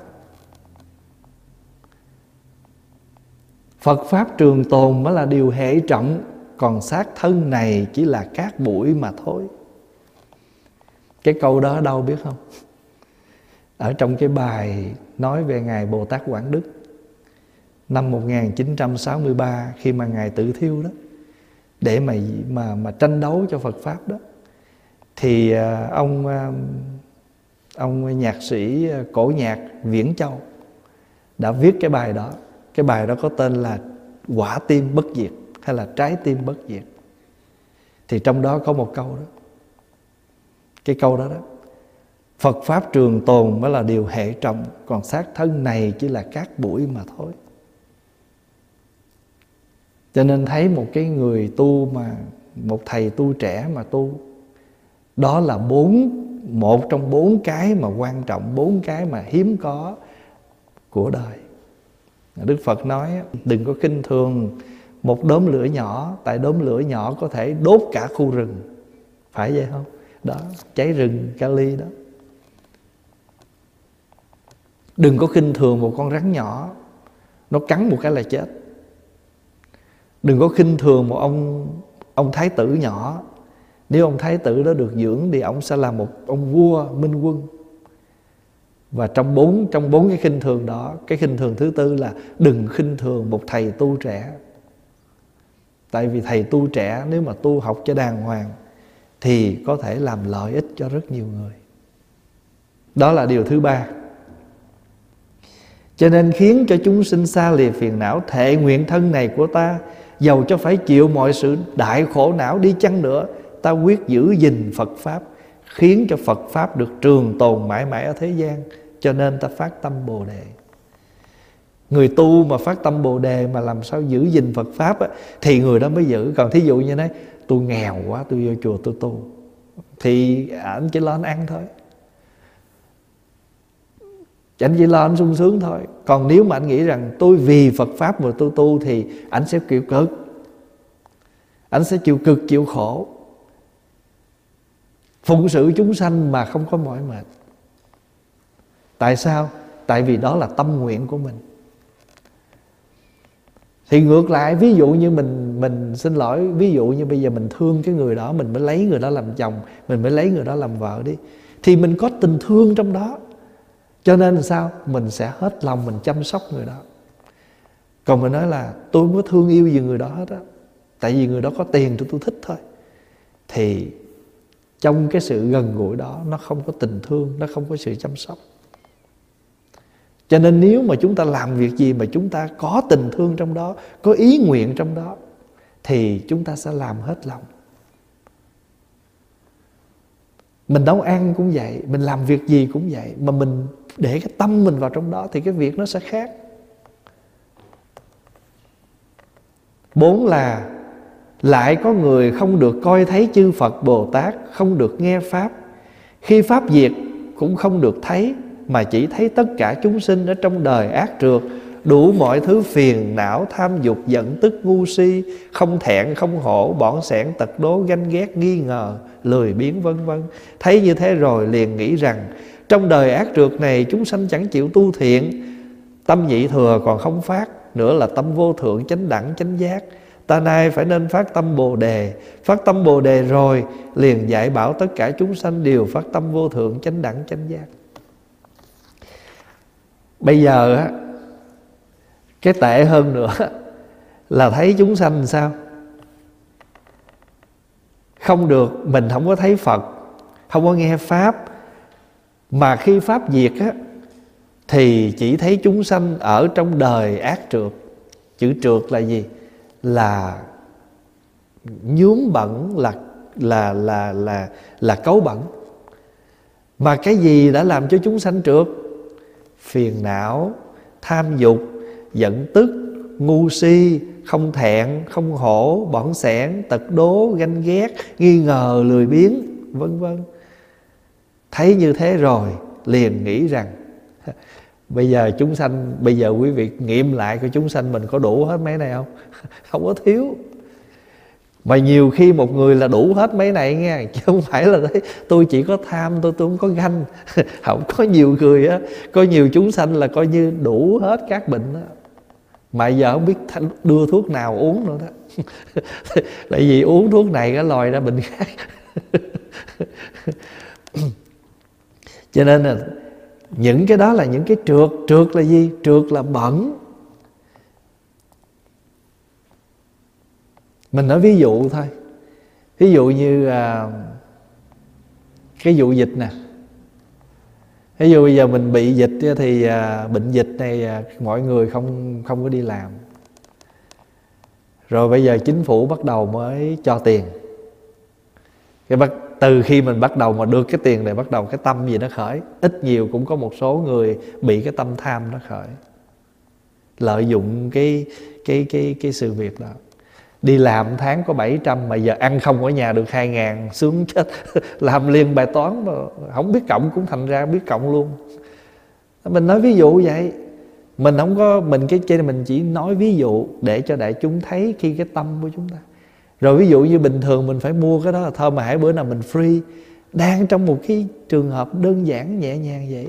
Phật pháp trường tồn mới là điều hệ trọng còn xác thân này chỉ là cát bụi mà thôi. Cái câu đó đâu biết không? Ở trong cái bài nói về ngài Bồ Tát Quảng Đức, năm 1963 khi mà ngài tự thiêu đó, để mà mà mà tranh đấu cho Phật pháp đó, thì à, ông à, ông nhạc sĩ cổ nhạc Viễn Châu đã viết cái bài đó. Cái bài đó có tên là quả tim bất diệt hay là trái tim bất diệt. Thì trong đó có một câu đó. Cái câu đó đó, Phật Pháp trường tồn mới là điều hệ trọng, Còn xác thân này chỉ là cát bụi mà thôi. Cho nên thấy một cái người tu mà, Một thầy tu trẻ mà tu, Đó là bốn, Một trong bốn cái mà quan trọng, Bốn cái mà hiếm có Của đời. Đức Phật nói Đừng có kinh thường một đốm lửa nhỏ, tại đốm lửa nhỏ có thể đốt cả khu rừng. Phải vậy không? Đó, cháy rừng, kali đó. Đừng có khinh thường một con rắn nhỏ. Nó cắn một cái là chết. Đừng có khinh thường một ông ông thái tử nhỏ. Nếu ông thái tử đó được dưỡng thì ông sẽ là một ông vua, minh quân. Và trong bốn trong bốn cái khinh thường đó, cái khinh thường thứ tư là đừng khinh thường một thầy tu trẻ tại vì thầy tu trẻ, nếu mà tu học cho đàng hoàng, thì có thể làm lợi ích cho rất nhiều người. Đó là điều thứ ba. Cho nên khiến cho chúng sinh xa lìa phiền não, thệ nguyện thân này của ta Dầu cho phải chịu mọi sự đại khổ não đi chăng nữa, Ta quyết giữ gìn Phật Pháp, Khiến cho Phật Pháp được trường tồn mãi mãi ở thế gian, Cho nên ta phát tâm Bồ Đề. Người tu mà phát tâm Bồ Đề mà làm sao giữ gìn Phật Pháp á, Thì người đó mới giữ. Còn thí dụ như thế tôi nghèo quá tôi vô chùa tôi tu Thì anh chỉ lo anh ăn thôi. Anh chỉ lo anh sung sướng thôi. Còn nếu mà anh nghĩ rằng tôi vì Phật Pháp mà tôi tu Thì anh sẽ chịu cực. Anh sẽ chịu cực chịu khổ. Phụng sự chúng sanh mà không có mỏi mệt. Tại sao? Tại vì đó là tâm nguyện của mình thì ngược lại, ví dụ như mình mình xin lỗi, ví dụ như bây giờ mình thương cái người đó, mình mới lấy người đó làm chồng, mình mới lấy người đó làm vợ đi, thì mình có tình thương trong đó. Cho nên là sao? Mình sẽ hết lòng mình chăm sóc người đó. Còn mình nói là, tôi không có thương yêu gì người đó hết á, tại vì người đó có tiền tôi tôi thích thôi. Thì trong cái sự gần gũi đó, nó không có tình thương, nó không có sự chăm sóc cho nên nếu mà chúng ta làm việc gì mà chúng ta có tình thương trong đó, có ý nguyện trong đó, thì chúng ta sẽ làm hết lòng. Mình nấu ăn cũng vậy, mình làm việc gì cũng vậy, mà mình để cái tâm mình vào trong đó thì cái việc nó sẽ khác. Bốn là lại có người không được coi thấy chư phật bồ tát, không được nghe pháp. Khi pháp diệt cũng không được thấy mà chỉ thấy tất cả chúng sinh ở trong đời ác trượt đủ mọi thứ phiền não, tham dục, giận tức, ngu si, không thẹn, không hổ bỏn sẻn, tật đố, ganh ghét, nghi ngờ, lười biếng, vân vân. Thấy như thế rồi liền nghĩ rằng, trong đời ác trượt này chúng sanh chẳng chịu tu thiện. Tâm nhị thừa còn không phát, nữa là tâm vô thượng chánh đẳng, chánh giác. Ta nay phải nên phát tâm bồ đề. Phát tâm bồ đề rồi, liền dạy bảo tất cả chúng sanh đều phát tâm vô thượng chánh đẳng, chánh giác bây giờ á, cái tệ hơn nữa là thấy chúng sanh sao? Không được, mình không có thấy phật, không có nghe pháp. Mà khi pháp diệt á, thì chỉ thấy chúng sanh ở trong đời ác trượt chữ trượt là gì? Là nhuốm bẩn, là là là là là cấu bẩn. Mà cái gì đã làm cho chúng sanh trượt phiền não, tham dục, giận tức, ngu si, không thẹn, không hổ, bỏng sẻn, tật đố, ganh ghét, nghi ngờ, lười biếng, vân vân. Thấy như thế rồi, liền nghĩ rằng, bây giờ chúng sanh, bây giờ quý vị nghiệm lại của chúng sanh mình có đủ hết mấy này không? Không có thiếu mà nhiều khi một người là đủ hết mấy này nghe, chứ không phải là đấy tôi chỉ có tham tôi tôi không có ganh. Không có nhiều người á, có nhiều chúng sanh là coi như đủ hết các bệnh đó. Mà giờ không biết đưa thuốc nào uống nữa đó. Tại vì uống thuốc này cái lòi ra bệnh khác. Cho nên là những cái đó là những cái trượt trượt là gì? Trượt là bẩn. Mình nói ví dụ thôi. Ví dụ như à, cái vụ dịch nè. Ví dụ bây giờ mình bị dịch thì à, bệnh dịch này à, mọi người không không có đi làm. Rồi bây giờ chính phủ bắt đầu mới cho tiền. Cái bắt từ khi mình bắt đầu mà được cái tiền này bắt đầu cái tâm gì nó khởi ít nhiều cũng có một số người bị cái tâm tham nó khởi. Lợi dụng cái cái cái cái sự việc đó đi làm tháng có 700 mà giờ ăn không ở nhà được 2 ngàn, sướng chết. Làm liền bài toán mà không biết cộng cũng thành ra biết cộng luôn. Mình nói ví dụ vậy. Mình không có, mình cái trên mình chỉ nói ví dụ để cho đại chúng thấy khi cái tâm của chúng ta. Rồi ví dụ như bình thường mình phải mua cái đó là thôi mà hãy bữa nào mình free. Đang trong một cái trường hợp đơn giản, nhẹ nhàng vậy.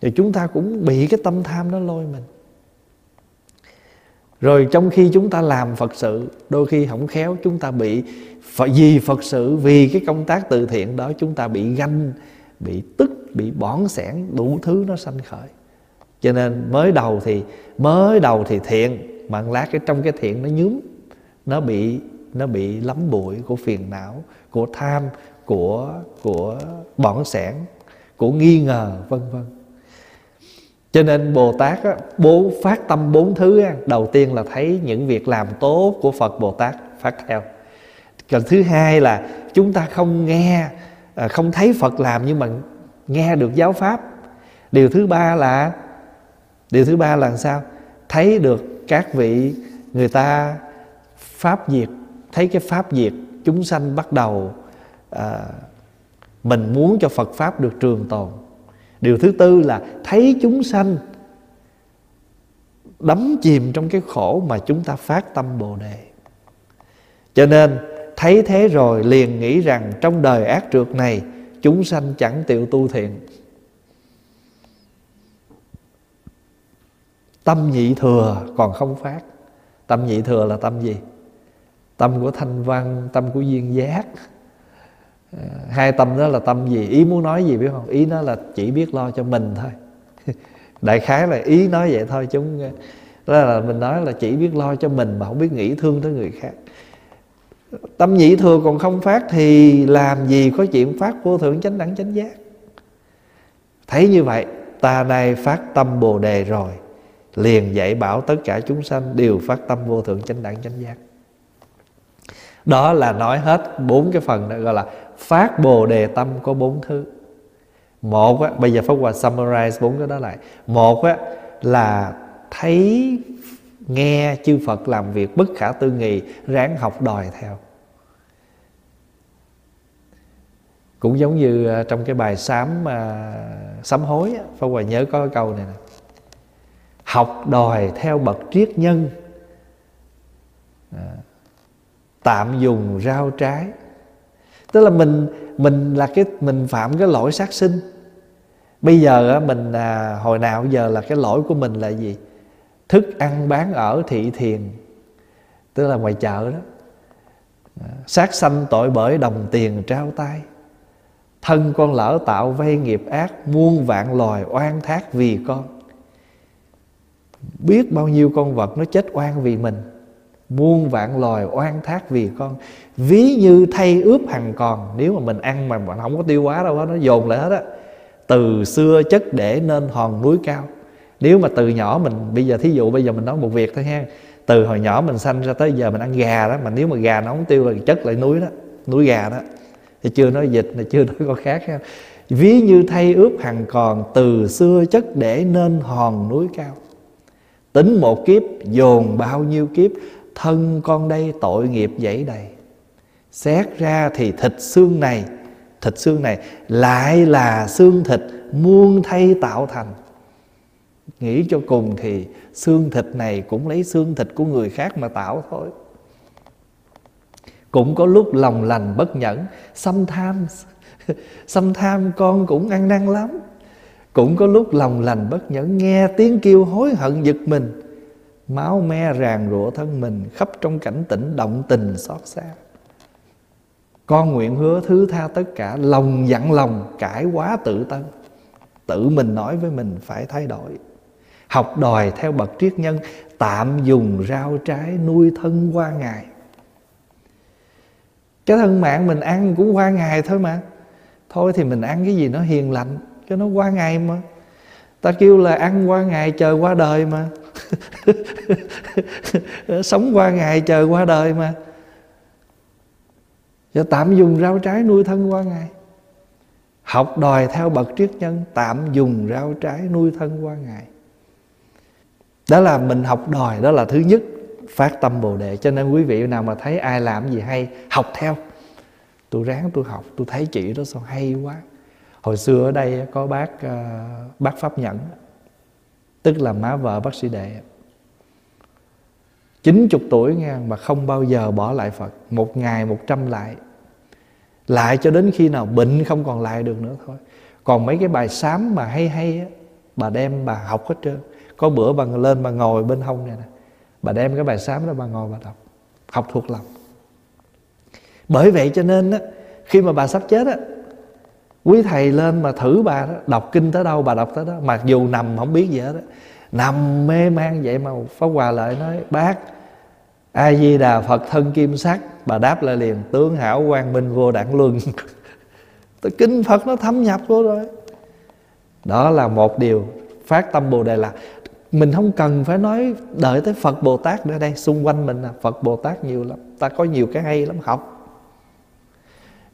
Thì chúng ta cũng bị cái tâm tham nó lôi mình rồi trong khi chúng ta làm phật sự, đôi khi không khéo chúng ta bị vì phật sự, vì cái công tác từ thiện đó chúng ta bị ganh, bị tức, bị bỏng sẻn, đủ thứ nó sanh khởi. Cho nên mới đầu thì, mới đầu thì thiện, mà lát cái trong cái thiện nó nhúm, nó bị nó bị lắm bụi của phiền não, của tham, của của bỏng sẻn, của nghi ngờ, vân vân cho nên bồ tát á, bố phát tâm bốn thứ á, đầu tiên là thấy những việc làm tốt của phật bồ tát phát theo. Còn thứ hai là chúng ta không nghe à, không thấy phật làm nhưng mà nghe được giáo pháp. Điều thứ ba là điều thứ ba là sao? Thấy được các vị người ta pháp diệt thấy cái pháp diệt chúng sanh bắt đầu à, mình muốn cho phật pháp được trường tồn điều thứ tư là thấy chúng sanh đắm chìm trong cái khổ mà chúng ta phát tâm bồ đề. Cho nên, thấy thế rồi liền nghĩ rằng trong đời ác trượt này, chúng sanh chẳng tiệu tu thiện. Tâm nhị thừa còn không phát. Tâm nhị thừa là tâm gì? Tâm của thanh văn, tâm của duyên giác hai tâm đó là tâm gì? Ý muốn nói gì biết không? Ý nó là chỉ biết lo cho mình thôi. Đại khái là ý nói vậy thôi chúng đó là mình nói là chỉ biết lo cho mình mà không biết nghĩ thương tới người khác. Tâm nhị thừa còn không phát thì làm gì có chuyện phát vô thượng chánh đẳng chánh giác? Thấy như vậy, ta nay phát tâm bồ đề rồi, liền dạy bảo tất cả chúng sanh đều phát tâm vô thượng chánh đẳng chánh giác. Đó là nói hết bốn cái phần đó, gọi là phát bồ đề tâm có bốn thứ. Một á, bây giờ pháp hòa summarize bốn cái đó lại. Một á, là thấy nghe chư Phật làm việc bất khả tư nghị ráng học đòi theo. Cũng giống như à, trong cái bài sám mà sám hối á, Pháp Hòa nhớ có cái câu này nè. Học đòi theo bậc triết nhân. À, tạm dùng rau trái tức là mình mình là cái, mình phạm cái lỗi sát sinh. Bây giờ mình à, hồi nào giờ là cái lỗi của mình là gì? Thức ăn bán ở thị thiền. Tức là ngoài chợ đó. À, sát sanh tội bởi đồng tiền trao tay. Thân con lỡ tạo vay nghiệp ác, muôn vạn loài oan thác vì con. Biết bao nhiêu con vật nó chết oan vì mình muôn vạn loài oan thác vì con. Ví như thay ướp hằng còn. Nếu mà mình ăn mà mình không có tiêu hóa đâu đó, nó dồn lại hết á. Từ xưa chất để nên hòn núi cao. Nếu mà từ nhỏ mình bây giờ thí dụ bây giờ mình nói một việc thôi ha. Từ hồi nhỏ mình sanh ra tới giờ mình ăn gà đó mà nếu mà gà nó không tiêu là chất lại núi đó núi gà đó. Thì chưa nói dịch là chưa nói con khác ha. Ví như thay ướp hằng còn từ xưa chất để nên hòn núi cao. Tính một kiếp dồn bao nhiêu kiếp thân con đây tội nghiệp dẫy đầy xét ra thì thịt xương này, thịt xương này lại là xương thịt muôn thay tạo thành. Nghĩ cho cùng thì xương thịt này cũng lấy xương thịt của người khác mà tạo thôi. Cũng có lúc lòng lành bất nhẫn, xâm tham xâm tham con cũng ăn năn lắm. Cũng có lúc lòng lành bất nhẫn, nghe tiếng kêu hối hận giật mình máu me ràng rụa thân mình, khắp trong cảnh tỉnh động tình xót xa. Con nguyện hứa thứ tha tất cả, lòng dặn lòng, cải quá tự tân. Tự mình nói với mình phải thay đổi. Học đòi theo bậc triết nhân, tạm dùng rau trái nuôi thân qua ngày. Cái thân mạng mình ăn cũng qua ngày thôi mà. Thôi thì mình ăn cái gì nó hiền lành, cho nó qua ngày mà. Ta kêu là ăn qua ngày, chờ qua đời mà. sống qua ngày, chờ qua đời mà. Cho tạm dùng rau trái nuôi thân qua ngày. Học đòi theo bậc triết nhân, tạm dùng rau trái nuôi thân qua ngày. Đó là mình học đòi, đó là thứ nhất, phát tâm bồ đề. Cho nên quý vị nào mà thấy ai làm gì hay, học theo. Tôi ráng tôi học, tôi thấy chị đó sao hay quá. Hồi xưa ở đây có bác ờ, bác pháp nhẫn tức là má vợ bác sĩ đệ. 90 tuổi nghe, mà không bao giờ bỏ lại Phật. Một ngày một trăm lại. Lại cho đến khi nào bệnh không còn lại được nữa thôi. Còn mấy cái bài sám mà hay hay á, bà đem bà học hết trơn. Có bữa bà lên bà ngồi bên hông này nè. Bà đem cái bài sám đó bà ngồi bà đọc. Học thuộc lòng. Bởi vậy cho nên á, khi mà bà sắp chết á quý thầy lên mà thử bà đó, đọc kinh tới đâu bà đọc tới đó mặc dù nằm không biết gì hết đó. nằm mê man vậy mà pháp hòa lại nói, bác, a di đà phật thân kim sắc. Bà đáp lại liền, tướng hảo quang minh vô đẳng luân. Kinh phật nó thâm nhập vô rồi. Đó là một điều phát tâm bồ đề là mình không cần phải nói đợi tới phật bồ tát nữa đây, xung quanh mình là phật bồ tát nhiều lắm, ta có nhiều cái hay lắm, học.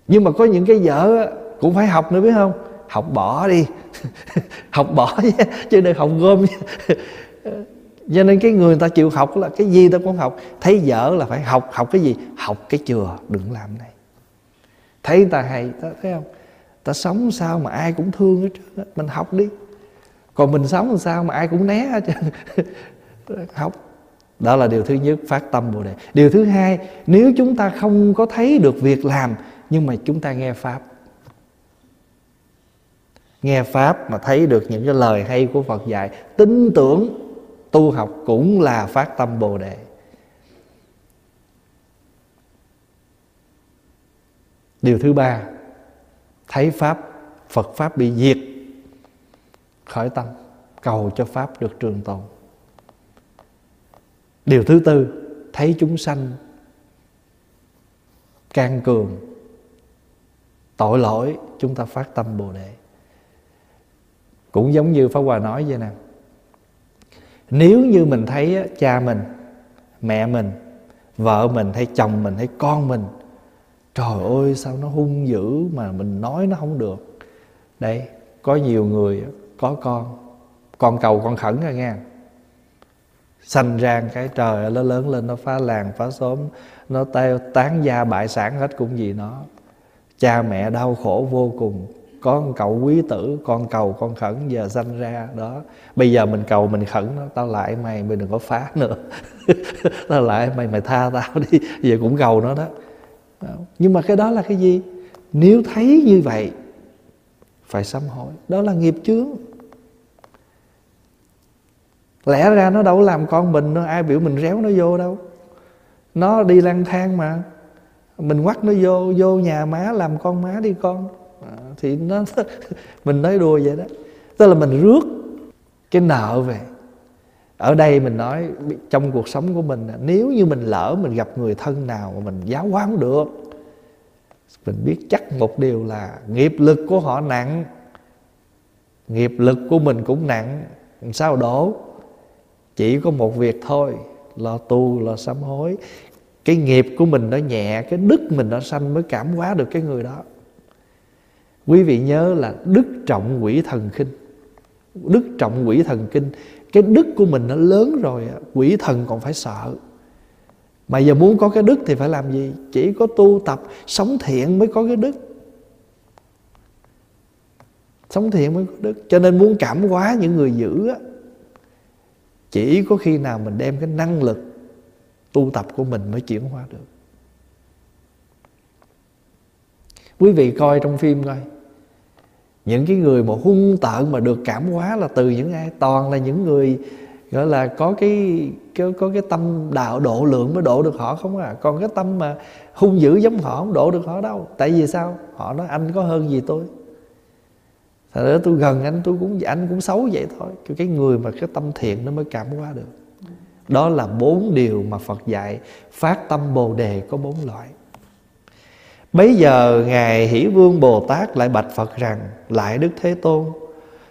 Nhưng mà có những cái dở cũng phải học nữa biết không? Học bỏ đi. Học bỏ chứ đừng học gom cho nên cái người người ta chịu học là cái gì ta cũng học. Thấy dở là phải học học cái gì? Học cái chừa, đừng làm này. Thấy ta hay, ta thấy không? Ta sống sao mà ai cũng thương hết trơn mình học đi. Còn mình sống làm sao mà ai cũng né hết trơn. Học. Đó là điều thứ nhất, phát tâm bồ đề. Điều thứ hai, nếu chúng ta không có thấy được việc làm, nhưng mà chúng ta nghe pháp nghe pháp mà thấy được những cái lời hay của Phật dạy, tin tưởng tu học cũng là phát tâm bồ đề. Điều thứ ba, thấy pháp, Phật pháp bị diệt, khởi tâm, cầu cho pháp được trường tồn. Điều thứ tư, thấy chúng sanh can cường, tội lỗi, chúng ta phát tâm bồ đề cũng giống như pháp hòa nói vậy nè. Nếu như mình thấy cha mình, mẹ mình, vợ mình hay chồng mình hay con mình, trời ơi, sao nó hung dữ mà mình nói nó không được. Đây, có nhiều người có con con cầu, con khẩn rồi nghe. Sanh ra cái trời nó lớn lên, nó phá làng, phá xóm, nó teo, tán gia, bại sản hết cũng gì nó. Cha mẹ đau khổ vô cùng con cậu quý tử, con cầu, con khẩn giờ sanh ra, đó. Bây giờ mình cầu mình khẩn nó tao lại mày mày đừng có phá nữa. Tao lại mày mày tha tao đi, giờ cũng cầu nó đó. Nhưng mà cái đó là cái gì? Nếu thấy như vậy, phải sám hối. Đó là nghiệp chướng. Lẽ ra nó đâu làm con mình đâu ai biểu mình réo nó vô đâu. Nó đi lang thang mà, mình quắt nó vô vô nhà má, làm con má đi con thì nó mình nói đùa vậy đó. Tức là mình rước cái nợ về. Ở đây mình nói trong cuộc sống của mình nếu như mình lỡ mình gặp người thân nào mà mình giáo hóa không được, mình biết chắc một điều là nghiệp lực của họ nặng, nghiệp lực của mình cũng nặng. Sao đổ? Chỉ có một việc thôi, lo tu, lo sám hối. Cái nghiệp của mình nó nhẹ, cái đức mình nó sanh mới cảm hóa được cái người đó quý vị nhớ là đức trọng quỷ thần kinh. Đức trọng quỷ thần kinh, cái đức của mình nó lớn rồi quỷ thần còn phải sợ. Mà giờ muốn có cái đức thì phải làm gì? Chỉ có tu tập, sống thiện mới có cái đức. Sống thiện mới có đức. Cho nên muốn cảm hóa những người dữ á, chỉ có khi nào mình đem cái năng lực tu tập của mình mới chuyển hóa được. Quý vị coi trong phim coi những cái người mà hung tợn mà được cảm hóa là từ những ai? Toàn là những người gọi là có cái có, có cái tâm đạo độ lượng mới độ được họ không à? Còn cái tâm mà hung dữ giống họ không độ được họ đâu. Tại vì sao? Họ nói anh có hơn gì tôi? Thật ra tôi gần anh tôi cũng anh cũng xấu vậy thôi. Cái người mà cái tâm thiện nó mới cảm hóa được. Đó là bốn điều mà Phật dạy Phát tâm Bồ Đề có bốn loại. Bấy giờ Ngài Hỷ Vương Bồ Tát lại bạch Phật rằng Lại Đức Thế Tôn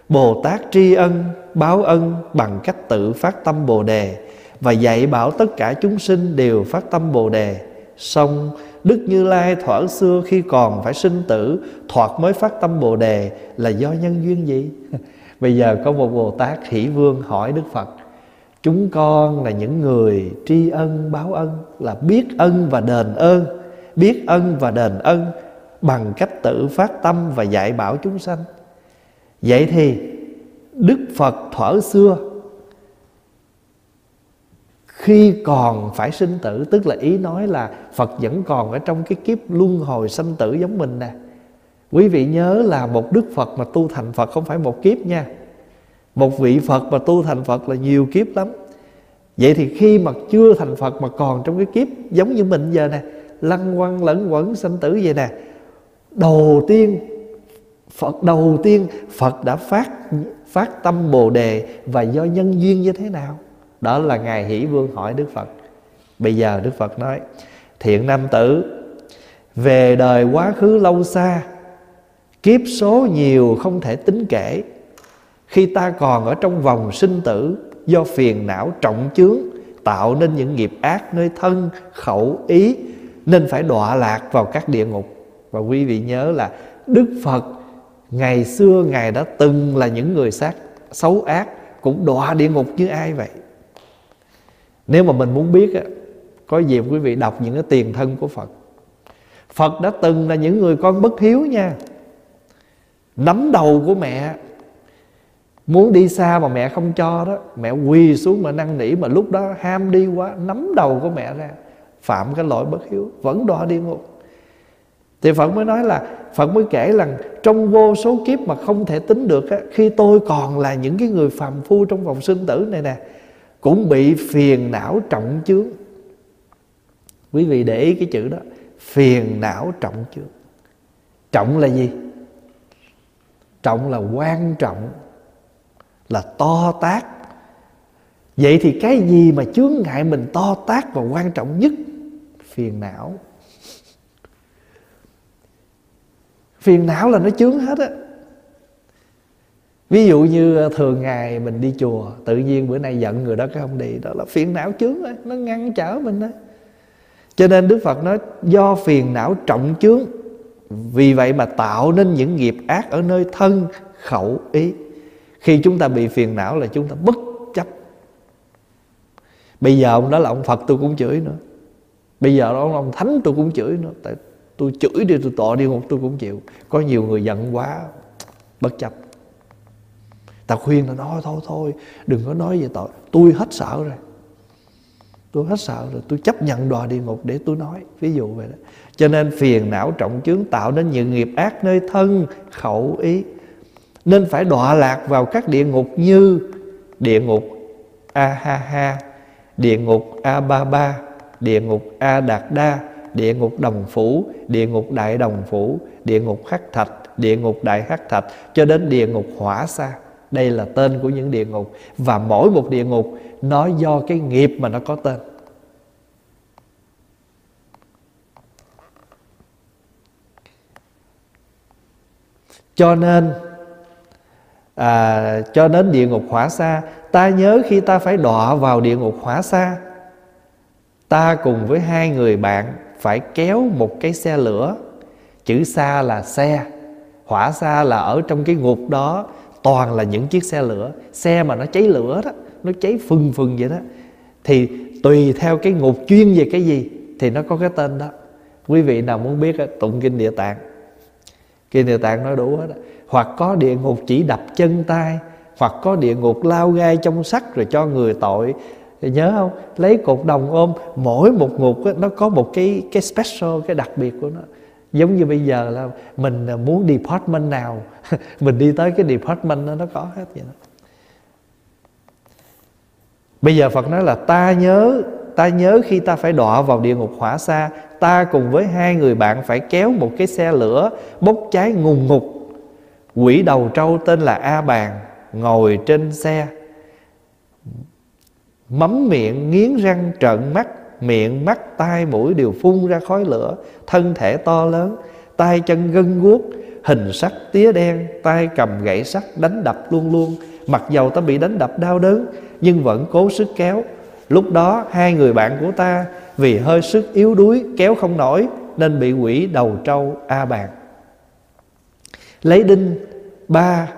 Bồ Tát tri ân, báo ân bằng cách tự phát tâm Bồ Đề Và dạy bảo tất cả chúng sinh đều phát tâm Bồ Đề Xong Đức Như Lai thuở xưa khi còn phải sinh tử Thoạt mới phát tâm Bồ Đề là do nhân duyên gì? Bây giờ có một Bồ Tát Hỷ Vương hỏi Đức Phật Chúng con là những người tri ân báo ân Là biết ân và đền ơn Biết ân và đền ân Bằng cách tự phát tâm và dạy bảo chúng sanh. Vậy thì Đức Phật thuở xưa Khi còn phải sinh tử, Tức là ý nói là Phật vẫn còn ở trong cái kiếp luân hồi sanh tử giống mình nè. Quý vị nhớ là một Đức Phật mà tu thành Phật không phải một kiếp nha. Một vị Phật mà tu thành Phật là nhiều kiếp lắm. Vậy thì khi mà chưa thành Phật mà còn trong cái kiếp giống như mình giờ nè Lăng quăng lẫn quẩn sanh tử vậy nè Đầu tiên Phật đầu tiên Phật đã phát phát tâm Bồ đề và do nhân duyên như thế nào? Đó là ngài Hỷ Vương hỏi Đức Phật. Bây giờ Đức Phật nói: "Thiện nam tử, về đời quá khứ lâu xa, kiếp số nhiều không thể tính kể, khi ta còn ở trong vòng sinh tử do phiền não trọng chướng tạo nên những nghiệp ác nơi thân khẩu ý nên phải đọa lạc vào các địa ngục. Và quý vị nhớ là đức phật ngày xưa, ngài đã từng là những người sát xấu ác, cũng đọa địa ngục như ai vậy? Nếu mà mình muốn biết có dịp quý vị đọc những cái tiền thân của phật. Phật đã từng là những người con bất hiếu nha. Nắm đầu của mẹ, Muốn đi xa mà mẹ không cho đó, Mẹ quỳ xuống mà năn nỉ Mà lúc đó ham đi quá, Nắm đầu của mẹ ra. Phạm cái lỗi bất hiếu Vẫn đọa địa ngục. Thì Phật mới nói là Phật mới kể là Trong vô số kiếp mà không thể tính được á, Khi tôi còn là những cái người phàm phu Trong vòng sinh tử này nè Cũng bị phiền não trọng chướng. Quý vị để ý cái chữ đó Phiền não trọng chướng. Trọng là gì? Trọng là quan trọng là to tác vậy thì cái gì mà chướng ngại mình to tác và quan trọng nhất? Phiền não. Phiền não là nó chướng hết á. Ví dụ như ờ, thường ngày mình đi chùa tự nhiên bữa nay giận người đó cái không đi đó là phiền não chướng ấy, nó ngăn trở mình đó cho nên đức phật nói do phiền não trọng chướng vì vậy mà tạo nên những nghiệp ác ở nơi thân khẩu ý. Khi chúng ta bị phiền não là chúng ta bất chấp. Bây giờ ông đó là ông phật tôi cũng chửi nữa bây giờ ông ông thánh tôi cũng chửi nữa tại tôi chửi đi, tôi tọa đi ngục tôi cũng chịu. Có nhiều người giận quá, bất chấp. Ta khuyên là nói thôi thôi, đừng có nói về tội. Tôi hết sợ rồi. Tôi hết sợ rồi. Tôi chấp nhận đọa địa ngục để tôi nói, ví dụ vậy đó. Cho nên phiền não trọng chướng tạo nên những nghiệp ác nơi thân, khẩu ý. Nên phải đọa lạc vào các địa ngục như địa ngục a ha ha, địa ngục a ba ba địa ngục a đạt đa địa ngục đồng phủ địa ngục đại đồng phủ địa ngục hắc thạch địa ngục đại hắc thạch cho đến địa ngục hỏa xa. Đây là tên của những địa ngục. Và mỗi một địa ngục nó do cái nghiệp mà nó có tên. Cho nên à, cho đến địa ngục hỏa xa ta nhớ khi ta phải đọa vào địa ngục hỏa xa ta cùng với hai người bạn phải kéo một cái xe lửa. Chữ xa là xe hỏa xa là ở trong cái ngục đó. Toàn là những chiếc xe lửa, xe mà nó cháy lửa đó, nó cháy phừng phừng vậy đó. Thì tùy theo cái ngục chuyên về cái gì thì nó có cái tên đó. Quý vị nào muốn biết tụng kinh địa tạng. Kinh địa tạng nói đủ hết đó. hoặc có địa ngục chỉ đập chân tay, hoặc có địa ngục lao gai trong sắt rồi cho người tội nhớ không? Lấy cột đồng ôm mỗi một ngục đó, nó có một cái cái special cái đặc biệt của nó. Giống như bây giờ là mình à, muốn department nào mình đi tới cái department đó nó có hết vậy đó. Bây giờ phật nói là ta nhớ ta nhớ khi ta phải đọa vào địa ngục hỏa xa ta cùng với hai người bạn phải kéo một cái xe lửa bốc cháy ngùng ngục. Quỷ đầu trâu tên là a bàn ngồi trên xe mắm miệng nghiến răng trợn mắt, miệng mắt tai mũi đều phun ra khói lửa, thân thể to lớn, tay chân gân guốc, hình sắc tía đen, tay cầm gậy sắt đánh đập luôn luôn. Mặc dầu ta bị đánh đập đau đớn, nhưng vẫn cố sức kéo. Lúc đó, hai người bạn của ta vì hơi sức yếu đuối kéo không nổi nên bị quỷ đầu trâu a bàn. Lấy đinh, ba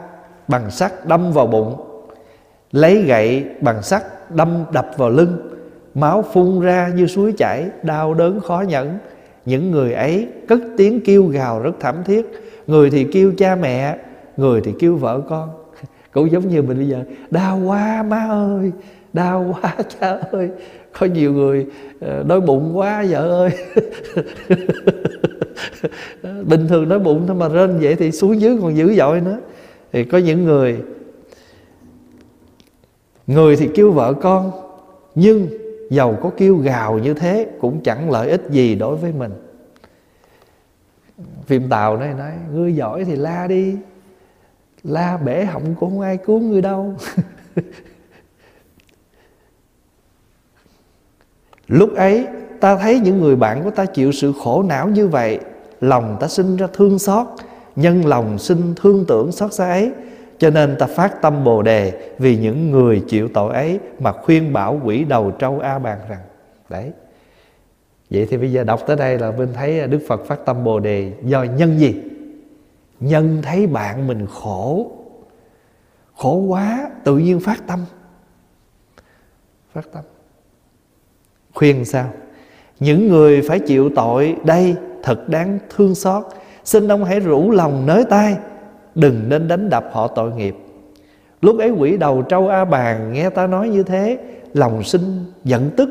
bằng sắt đâm vào bụng, lấy gậy bằng sắt đâm đập vào lưng, máu phun ra như suối chảy, đau đớn khó nhẫn. Những người ấy cất tiếng kêu gào rất thảm thiết. Người thì kêu cha mẹ, người thì kêu vợ con. Cũng giống như mình bây giờ, đau quá, má ơi, đau quá, cha ơi. Có nhiều người ờ, đói bụng quá, vợ ơi. Bình thường đói bụng thôi mà rên vậy thì xuống dưới còn dữ dội nữa. Thì có những người người thì kêu vợ con, nhưng giàu có kêu gào như thế Cũng chẳng lợi ích gì đối với mình. Phim Tàu này nói, Ngươi giỏi thì la đi, La bể họng cũng không ai cứu ngươi đâu. Lúc ấy, ta thấy những người bạn của ta chịu sự khổ não như vậy. Lòng ta sinh ra thương xót, Nhân lòng sinh thương tưởng xót xa ấy cho nên ta phát tâm Bồ đề vì những người chịu tội ấy mà khuyên bảo quỷ đầu trâu A Bàn rằng, đấy. Vậy thì bây giờ đọc tới đây là bên thấy Đức Phật phát tâm Bồ đề do nhân gì? Nhân thấy bạn mình khổ Khổ quá, tự nhiên phát tâm Phát tâm Khuyên sao? Những người phải chịu tội đây, thật đáng thương xót Xin ông hãy rủ lòng nới tay Đừng nên đánh đập họ tội nghiệp. Lúc ấy quỷ đầu trâu A Bàn nghe ta nói như thế, Lòng sinh giận tức,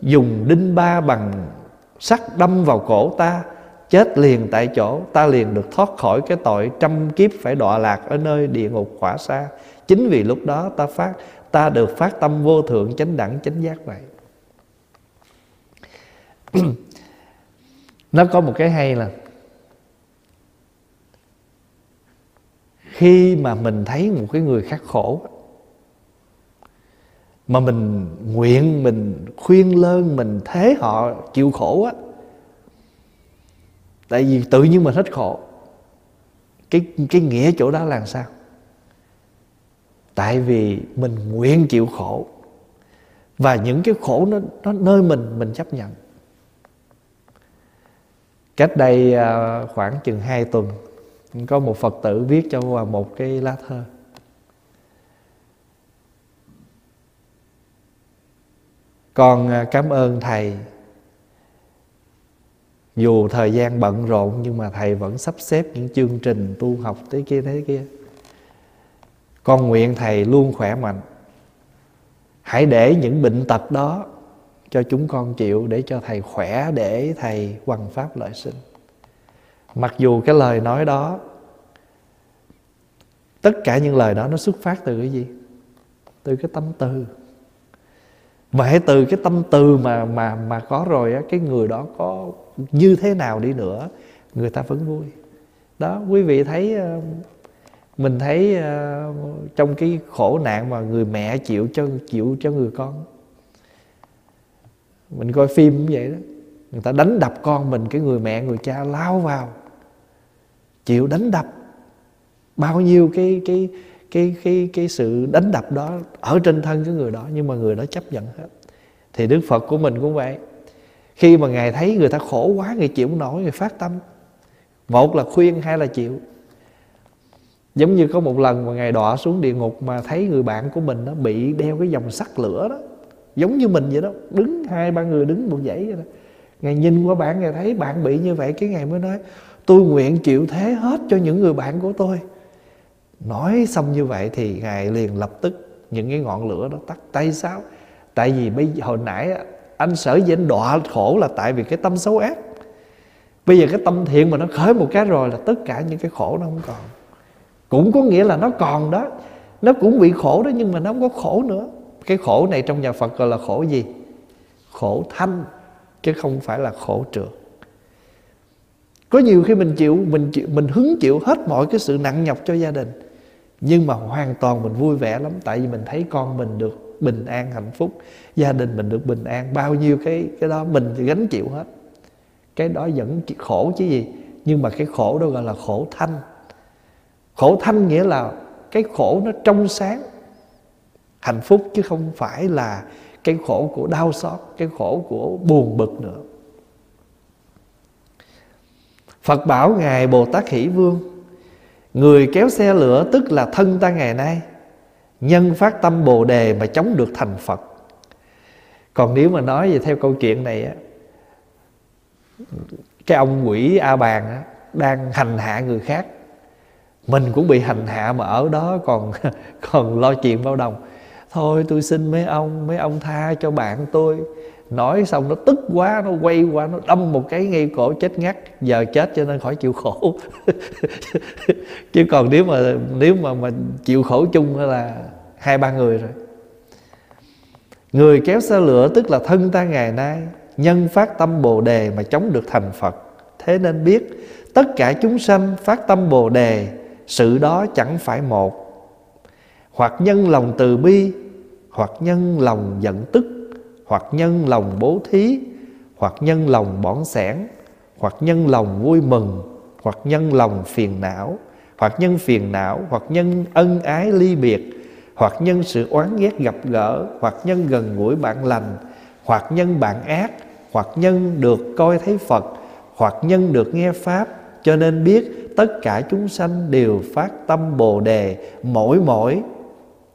Dùng đinh ba bằng sắt đâm vào cổ ta, Chết liền tại chỗ. Ta liền được thoát khỏi cái tội trăm kiếp Phải đọa lạc ở nơi địa ngục khỏa xa Chính vì lúc đó ta phát, Ta được phát tâm vô thượng chánh đẳng chánh giác vậy. Nó có một cái hay là khi mà mình thấy một cái người khác khổ mà mình nguyện, mình khuyên lơn, mình thế họ chịu khổ á, tại vì tự nhiên mình hết khổ. Cái cái nghĩa chỗ đó là sao? Tại vì mình nguyện chịu khổ, và những cái khổ nó nó nơi mình mình chấp nhận. Cách đây à, khoảng chừng hai tuần có một phật tử viết cho hòa một cái lá thơ. Con à, cảm ơn thầy. Dù thời gian bận rộn, nhưng mà thầy vẫn sắp xếp những chương trình tu học thế kia thế kia. Con nguyện thầy luôn khỏe mạnh. Hãy để những bệnh tật đó cho chúng con chịu, để cho thầy khỏe, để thầy hoằng pháp lợi sinh mặc dù cái lời nói đó, tất cả những lời đó nó xuất phát từ cái gì? Từ cái tâm từ. Và hãy từ cái tâm từ mà mà mà có rồi á, cái người đó có như thế nào đi nữa, người ta vẫn vui. Đó, quý vị thấy ờ, mình thấy ờ, trong cái khổ nạn mà người mẹ chịu cho chịu cho người con. Mình coi phim cũng vậy đó. Người ta đánh đập con mình, cái người mẹ, người cha lao vào chịu đánh đập. Bao nhiêu cái cái cái cái cái sự đánh đập đó ở trên thân cái người đó, nhưng mà người đó chấp nhận hết. Thì đức phật của mình cũng vậy. Khi mà ngài thấy người ta khổ quá người chịu không nổi người phát tâm. Một là khuyên, hai là chịu. Giống như có một lần mà ngài đọa xuống địa ngục mà thấy người bạn của mình nó bị đeo cái dòng sắt lửa đó, giống như mình vậy đó, đứng hai ba người đứng một dãy vậy đó. Ngài nhìn qua bạn, ngài thấy bạn bị như vậy, cái ngài mới nói tôi nguyện chịu thế hết cho những người bạn của tôi. Nói xong như vậy thì ngài liền lập tức những cái ngọn lửa đó tắt. Tay sao? Tại vì bây hồi nãy anh sở dĩ anh đọa khổ là tại vì cái tâm xấu ác. Bây giờ cái tâm thiện mà nó khởi một cái rồi là tất cả những cái khổ nó không còn. Cũng có nghĩa là nó còn đó. Nó cũng bị khổ đó nhưng mà nó không có khổ nữa. Cái khổ này trong nhà phật gọi là khổ gì? Khổ thanh, chứ không phải là khổ trượt có nhiều khi mình chịu mình chịu, mình hứng chịu hết mọi cái sự nặng nhọc cho gia đình. Nhưng mà hoàn toàn mình vui vẻ lắm tại vì mình thấy con mình được bình an hạnh phúc. Gia đình mình được bình an bao nhiêu cái cái đó mình thì gánh chịu hết. Cái đó vẫn khổ chứ gì. Nhưng mà cái khổ đó gọi là khổ thanh. Khổ thanh nghĩa là cái khổ nó trong sáng. Hạnh phúc chứ không phải là cái khổ của đau xót cái khổ của buồn bực nữa. Phật bảo Ngài Bồ Tát Hỷ Vương Người kéo xe lửa tức là thân ta ngày nay Nhân phát tâm Bồ Đề mà chống được thành Phật. Còn nếu mà nói về theo câu chuyện này á Cái ông quỷ A Bàn á, Đang hành hạ người khác. Mình cũng bị hành hạ mà ở đó còn còn lo chuyện bao đồng. Thôi tôi xin mấy ông Mấy ông tha cho bạn tôi nói xong nó tức quá, nó quay qua, nó đâm một cái ngay cổ chết ngắt, giờ chết cho nên khỏi chịu khổ. Chứ còn nếu mà nếu mà mình chịu khổ chung là hai, ba người rồi. Người kéo xe lửa tức là thân ta ngày nay, nhân phát tâm bồ đề mà chống được thành phật. Thế nên biết, tất cả chúng sanh phát tâm bồ đề, sự đó chẳng phải một. Hoặc nhân lòng từ bi, hoặc nhân lòng giận tức hoặc nhân lòng bố thí hoặc nhân lòng bỏng sẻn hoặc nhân lòng vui mừng hoặc nhân lòng phiền não hoặc nhân phiền não hoặc nhân ân ái ly biệt hoặc nhân sự oán ghét gặp gỡ hoặc nhân gần gũi bạn lành hoặc nhân bạn ác hoặc nhân được coi thấy phật hoặc nhân được nghe pháp cho nên biết tất cả chúng sanh đều phát tâm bồ đề mỗi mỗi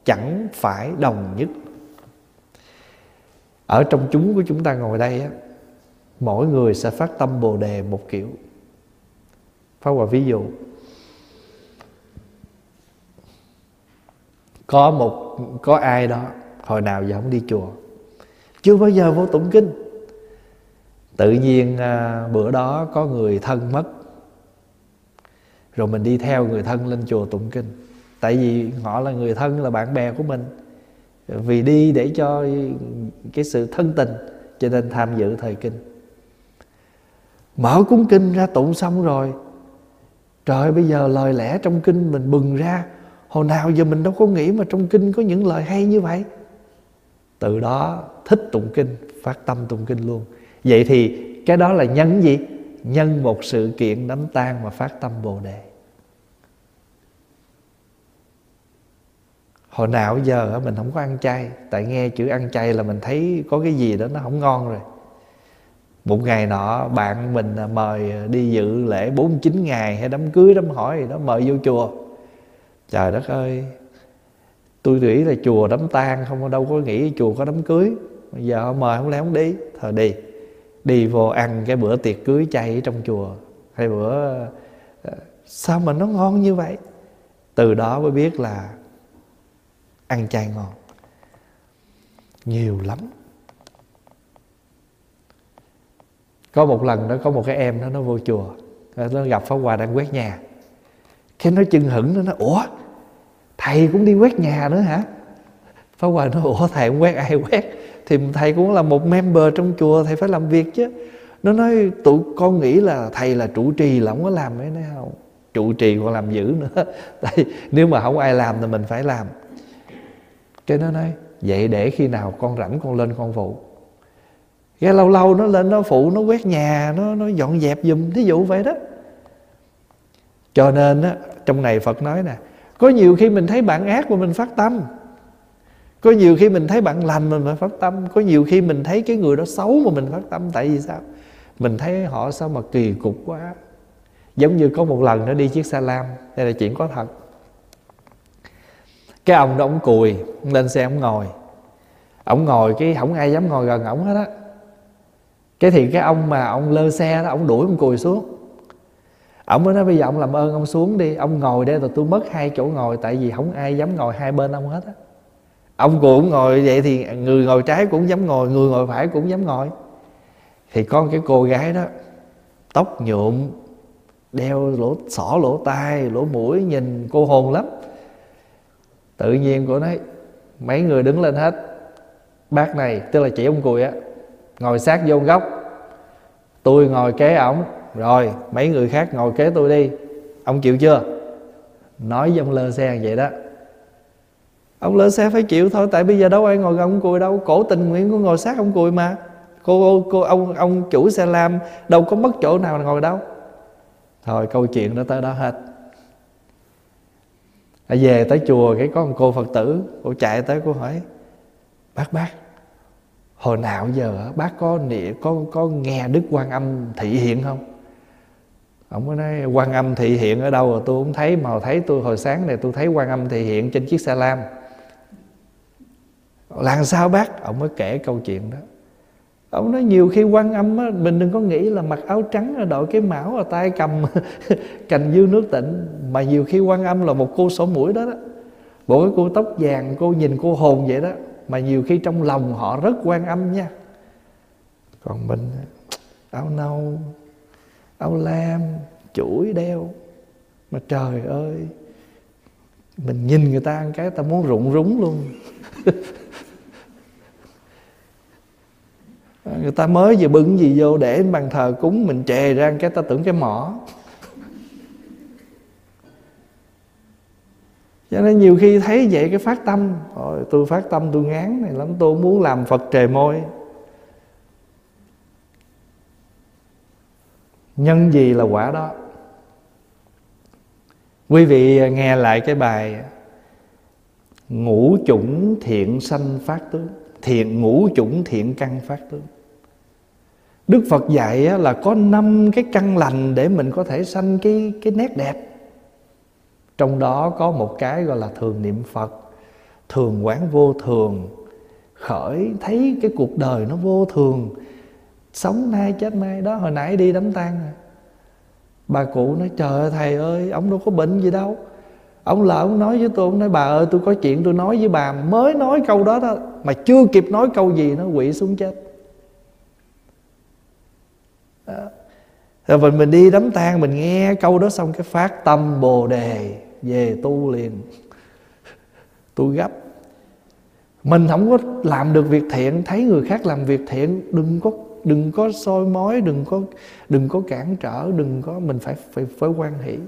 chẳng phải đồng nhất ở trong chúng của chúng ta ngồi đây á mỗi người sẽ phát tâm bồ đề một kiểu. Phát hòa ví dụ có một có ai đó hồi nào giờ không đi chùa chưa bao giờ vô tụng kinh. Tự nhiên à, bữa đó có người thân mất rồi mình đi theo người thân lên chùa tụng kinh. Tại vì họ là người thân là bạn bè của mình vì đi để cho cái sự thân tình, cho nên tham dự thời kinh. Mở cúng kinh ra tụng xong rồi, trời bây giờ lời lẽ trong kinh mình bừng ra. Hồi nào giờ mình đâu có nghĩ mà trong kinh có những lời hay như vậy. Từ đó thích tụng kinh, phát tâm tụng kinh luôn. Vậy thì cái đó là nhân gì? Nhân một sự kiện đám tan mà phát tâm bồ đề. Hồi nào giờ mình không có ăn chay. Tại nghe chữ ăn chay là mình thấy có cái gì đó nó không ngon rồi. Một ngày nọ, bạn mình à, mời à, đi dự lễ 49 ngày hay đám cưới, đám hỏi gì đó, mời vô chùa. Trời đất ơi, tôi nghĩ là chùa đám tang không đâu có nghĩ chùa có đám cưới. Bây giờ mời không lẽ không đi? Thờ đi. Đi vô ăn cái bữa tiệc cưới chay ở trong chùa. Hay bữa à, sao mà nó ngon như vậy? Từ đó mới biết là ăn chay ngon. Nhiều lắm. Có một lần đó có một cái em đó nó vô chùa. Nó gặp pháp hòa đang quét nhà. Cái nó chưng hửng nó nói ủa thầy cũng đi quét nhà nữa hả? Pháp hòa nói ủa thầy không quét ai quét? Thì thầy cũng là một member trong chùa thầy phải làm việc chứ. Nó nói tụi con nghĩ là thầy là trụ trì là không có làm ấy, này không trụ trì còn làm dữ nữa. Tại nếu mà không ai làm thì mình phải làm cái nó nói vậy để khi nào con rảnh con lên con phụ. Cái lâu lâu nó lên nó phụ, nó quét nhà, nó nó dọn dẹp giùm, thí dụ vậy đó. Cho nên á, trong này phật nói nè, có nhiều khi mình thấy bạn ác mà mình phát tâm. Có nhiều khi mình thấy bạn lành mà mình phát tâm. Có nhiều khi mình thấy cái người đó xấu mà mình phát tâm, tại vì sao? Mình thấy họ sao mà kỳ cục quá. Giống như có một lần nó đi chiếc xe lam, đây là chuyện có thật cái ông đó ông cùi lên xe ông ngồi. Ông ngồi cái không ai dám ngồi gần ổng hết á. Cái thì cái ông mà ông lơ xe đó, ông đuổi ông cùi xuống. Ông mới nói bây giờ ông làm ơn ông xuống đi, ông ngồi đây rồi tôi mất hai chỗ ngồi, tại vì không ai dám ngồi hai bên ông hết á. Ông cũng ngồi vậy thì người ngồi trái cũng dám ngồi, người ngồi phải cũng dám ngồi. Thì con cái cô gái đó, tóc nhuộm, đeo lỗ, xỏ lỗ tai, lỗ mũi, nhìn cô hồn lắm tự nhiên cô nói, mấy người đứng lên hết. Bác này, tức là chị ông cùi á, ngồi sát vô góc. Tôi ngồi kế ổng, rồi, mấy người khác ngồi kế tôi đi. Ông chịu chưa? Nói với ông lơ xe vậy đó. Ông lơ xe phải chịu thôi, tại bây giờ đâu ai ngồi gần ông cùi đâu. Cổ tình nguyện của ngồi sát ông cùi mà. Cô cô, ông ông chủ xe lam đâu có mất chỗ nào ngồi đâu. Thôi, câu chuyện đó tới đó hết à, về tới chùa cái có một cô phật tử cô chạy tới cô hỏi bác bác hồi nào giờ bác có niệm có có nghe đức quan âm thị hiện không? Ông có nói quan âm thị hiện ở đâu rồi tôi không thấy mà thấy tôi hồi sáng này tôi thấy quan âm thị hiện trên chiếc xe lam. Làm sao bác? Ông mới kể câu chuyện đó ông nói nhiều khi quan âm á, mình đừng có nghĩ là mặc áo trắng đội cái mão ở tay cầm cành dư nước tịnh mà nhiều khi quan âm là một cô sổ mũi đó đó. Bộ cái cô tóc vàng cô nhìn cô hồn vậy đó mà nhiều khi trong lòng họ rất quan âm nha. Còn mình áo nâu áo lam chuỗi đeo. Mà trời ơi mình nhìn người ta ăn cái ta muốn rụng rúng luôn. người ta mới vừa bưng gì vô để bàn thờ cúng, mình chè ra cái ta tưởng cái mỏ. Cho nên nhiều khi thấy vậy cái phát tâm. Rồi tôi phát tâm, tôi ngán này lắm, tôi muốn làm phật trề môi. Nhân gì là quả đó? Quý vị nghe lại cái bài, ngũ chủng thiện sanh phát tướng, thiện, ngũ chủng thiện căn phát tướng. Đức Phật dạy là có năm cái căn lành để mình có thể sanh cái cái nét đẹp. Trong đó có một cái gọi là thường niệm Phật, thường quán vô thường, khởi thấy cái cuộc đời nó vô thường, sống nay chết mai đó hồi nãy đi đám tang rồi. Bà cụ nói trời ơi thầy ơi, ông đâu có bệnh gì đâu. Ông là ông nói với tôi, ông nói bà ơi tôi có chuyện tôi nói với bà Mới nói câu đó đó Mà chưa kịp nói câu gì nó quỵ xuống chết rồi mình mình đi đám tang, mình nghe câu đó xong cái phát tâm bồ đề về tu liền. Tu gấp. Mình không có làm được việc thiện, thấy người khác làm việc thiện, đừng có đừng có soi mói, đừng có đừng có cản trở, đừng có, mình phải phải phải quan hỷ.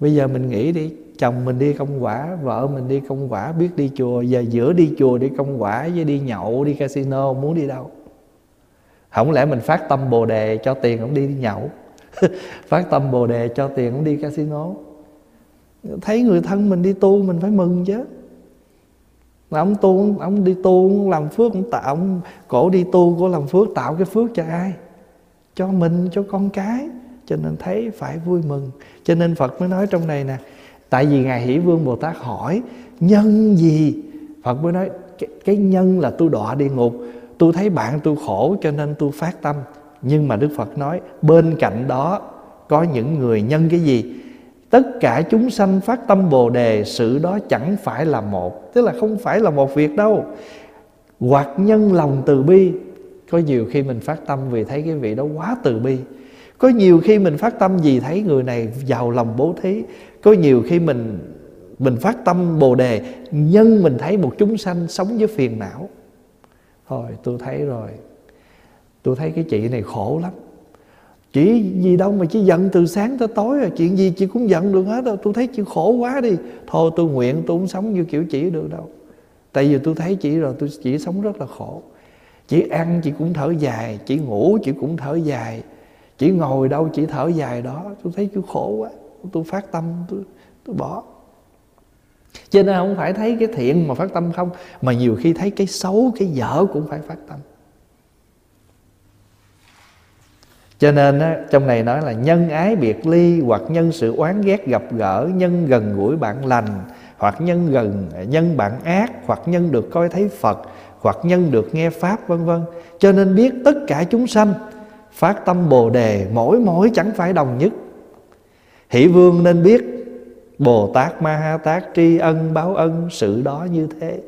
Bây giờ mình nghĩ đi, chồng mình đi công quả, vợ mình đi công quả, biết đi chùa, giờ giữa đi chùa, đi công quả với đi nhậu, đi casino, muốn đi đâu? Không lẽ mình phát tâm bồ đề cho tiền ông đi, đi nhậu? Phát tâm bồ đề cho tiền ông đi casino? Thấy người thân mình đi tu mình phải mừng chứ. Mà ông tu ông đi tu ông làm phước ông tạo ông cổ đi tu cổ làm phước tạo cái phước cho ai? Cho mình cho con cái. Cho nên thấy phải vui mừng. Cho nên phật mới nói trong này nè tại vì ngài hỷ vương bồ tát hỏi nhân gì? Phật mới nói cái, cái nhân là tu đọa địa ngục tôi thấy bạn tôi khổ cho nên tôi phát tâm. Nhưng mà đức phật nói, bên cạnh đó có những người nhân cái gì? Tất cả chúng sanh phát tâm bồ đề, sự đó chẳng phải là một, tức là không phải là một việc đâu. Hoặc nhân lòng từ bi. Có nhiều khi mình phát tâm vì thấy cái vị đó quá từ bi. Có nhiều khi mình phát tâm vì thấy người này giàu lòng bố thí. Có nhiều khi mình mình phát tâm bồ đề nhân mình thấy một chúng sanh sống với phiền não thôi tôi thấy rồi. Tôi thấy cái chị này khổ lắm. Chỉ gì đâu mà chỉ giận từ sáng tới tối à. Chuyện gì chị cũng giận được hết đâu tôi thấy chị khổ quá đi. Thôi tôi nguyện tôi không sống như kiểu chị được đâu. Tại vì tôi thấy chị rồi tôi chỉ sống rất là khổ. Chị ăn chị cũng thở dài chị ngủ chị cũng thở dài. Chỉ ngồi đâu chỉ thở dài đó. Tôi thấy chú khổ quá. Tôi phát tâm tôi, tôi bỏ cho nên không phải thấy cái thiện mà phát tâm không mà nhiều khi thấy cái xấu cái dở cũng phải phát tâm. Cho nên á, trong này nói là nhân ái biệt ly hoặc nhân sự oán ghét gặp gỡ nhân gần gũi bạn lành hoặc nhân gần nhân bạn ác hoặc nhân được coi thấy phật hoặc nhân được nghe pháp vân vân. Cho nên biết tất cả chúng sanh phát tâm bồ đề mỗi mỗi chẳng phải đồng nhất. Hỷ vương nên biết bồ tát ma ha tát tri ân, báo ân, sự đó như thế.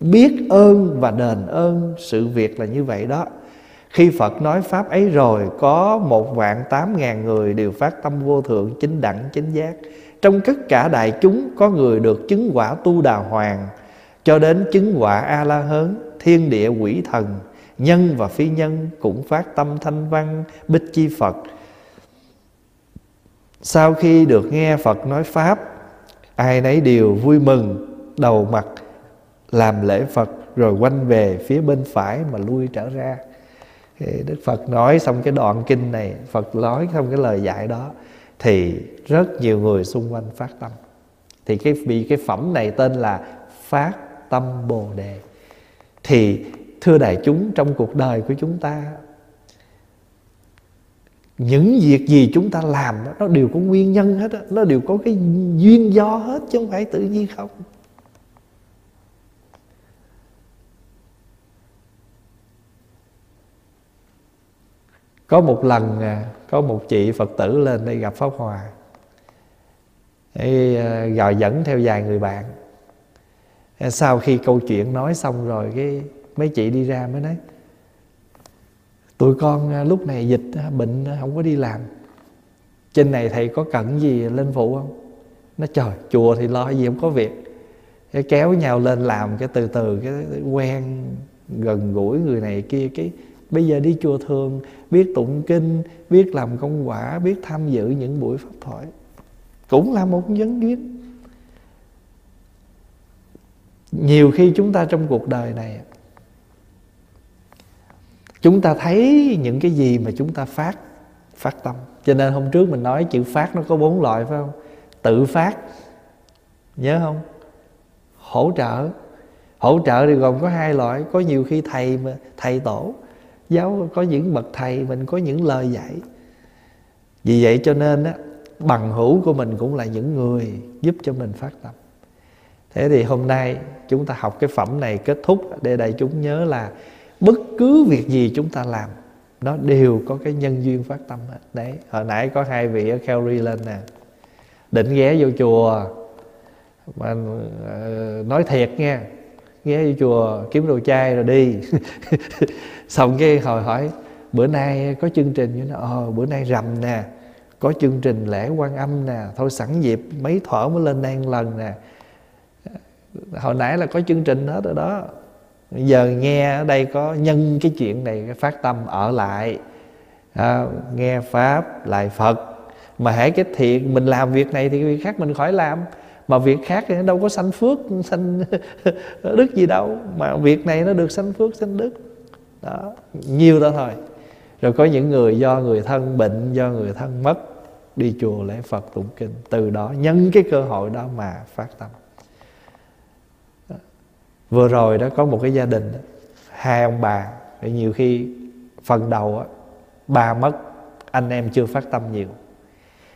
Biết ơn và đền ơn, sự việc là như vậy đó. Khi Phật nói Pháp ấy rồi, Có một vạn tám ngàn người đều phát tâm vô thượng, chính đẳng, chính giác. Trong tất cả đại chúng, có người được chứng quả tu đà hoàng, Cho đến chứng quả A-la-hớn Thiên địa quỷ thần, Nhân và phi nhân cũng phát tâm thanh văn, Bích chi Phật. Sau khi được nghe Phật nói Pháp, Ai nấy đều vui mừng, Đầu mặt làm lễ Phật, Rồi quanh về phía bên phải mà lui trở ra. Thì Đức Phật nói xong cái đoạn kinh này, Phật nói xong cái lời dạy đó, Thì rất nhiều người xung quanh phát tâm. Thì cái bị cái phẩm này tên là Phát tâm Bồ Đề. Thì, thưa đại chúng, trong cuộc đời của chúng ta những việc gì chúng ta làm đó, nó đều có nguyên nhân hết đó. nó đều có cái duyên do hết chứ không phải tự nhiên không có một lần à, có một chị phật tử lên đây gặp pháp hòa thì à, gọi dẫn theo vài người bạn sau khi câu chuyện nói xong rồi cái mấy chị đi ra mới nói tụi con à, lúc này dịch à, bệnh à, không có đi làm. Trên này thầy có cần gì lên phụ không? Nó trời, chùa thì lo gì, không có việc. Cái kéo nhau lên làm cái từ từ, cái quen, gần gũi người này kia, cái bây giờ đi chùa thường, biết tụng kinh, biết làm công quả, biết tham dự những buổi pháp thoại. Cũng là một vấn duyên nhiều khi chúng ta trong cuộc đời này chúng ta thấy những cái gì mà chúng ta phát phát tâm. Cho nên hôm trước mình nói chữ phát nó có bốn loại, phải không? Tự phát, nhớ không? Hỗ trợ. Hỗ trợ thì gồm có hai loại. Có nhiều khi thầy mà, thầy tổ, giáo, có những bậc thầy mình có những lời dạy. Vì vậy cho nên á, bằng hữu của mình cũng là những người giúp cho mình phát tâm. Thế thì hôm nay chúng ta học cái phẩm này kết thúc. Để đại chúng nhớ là bất cứ việc gì chúng ta làm, nó đều có cái nhân duyên phát tâm hết. Đấy, hồi nãy có hai vị ở Calgary lên nè. Định ghé vô chùa, mà ờ, nói thiệt nha ghé vô chùa kiếm đồ chai rồi đi. Xong cái hồi hỏi, bữa nay có chương trình như nó ờ bữa nay rằm nè, có chương trình lễ quan âm nè, thôi sẵn dịp mấy thở mới lên đây một lần nè. Ờ, hồi nãy là có chương trình hết rồi đó giờ nghe ở đây có nhân cái chuyện này cái phát tâm ở lại à, nghe pháp lại phật. Mà hãy cái thiện mình làm việc này thì việc khác mình khỏi làm. Mà việc khác thì nó đâu có sanh phước sanh đức gì đâu. Mà việc này nó được sanh phước sanh đức. Đó nhiều đó thôi. Rồi có những người do người thân bệnh do người thân mất đi chùa lễ phật tụng kinh. Từ đó nhân cái cơ hội đó mà phát tâm vừa rồi đó có một cái gia đình, hai ông bà, thì nhiều khi phần đầu á ba mất, anh em chưa phát tâm nhiều.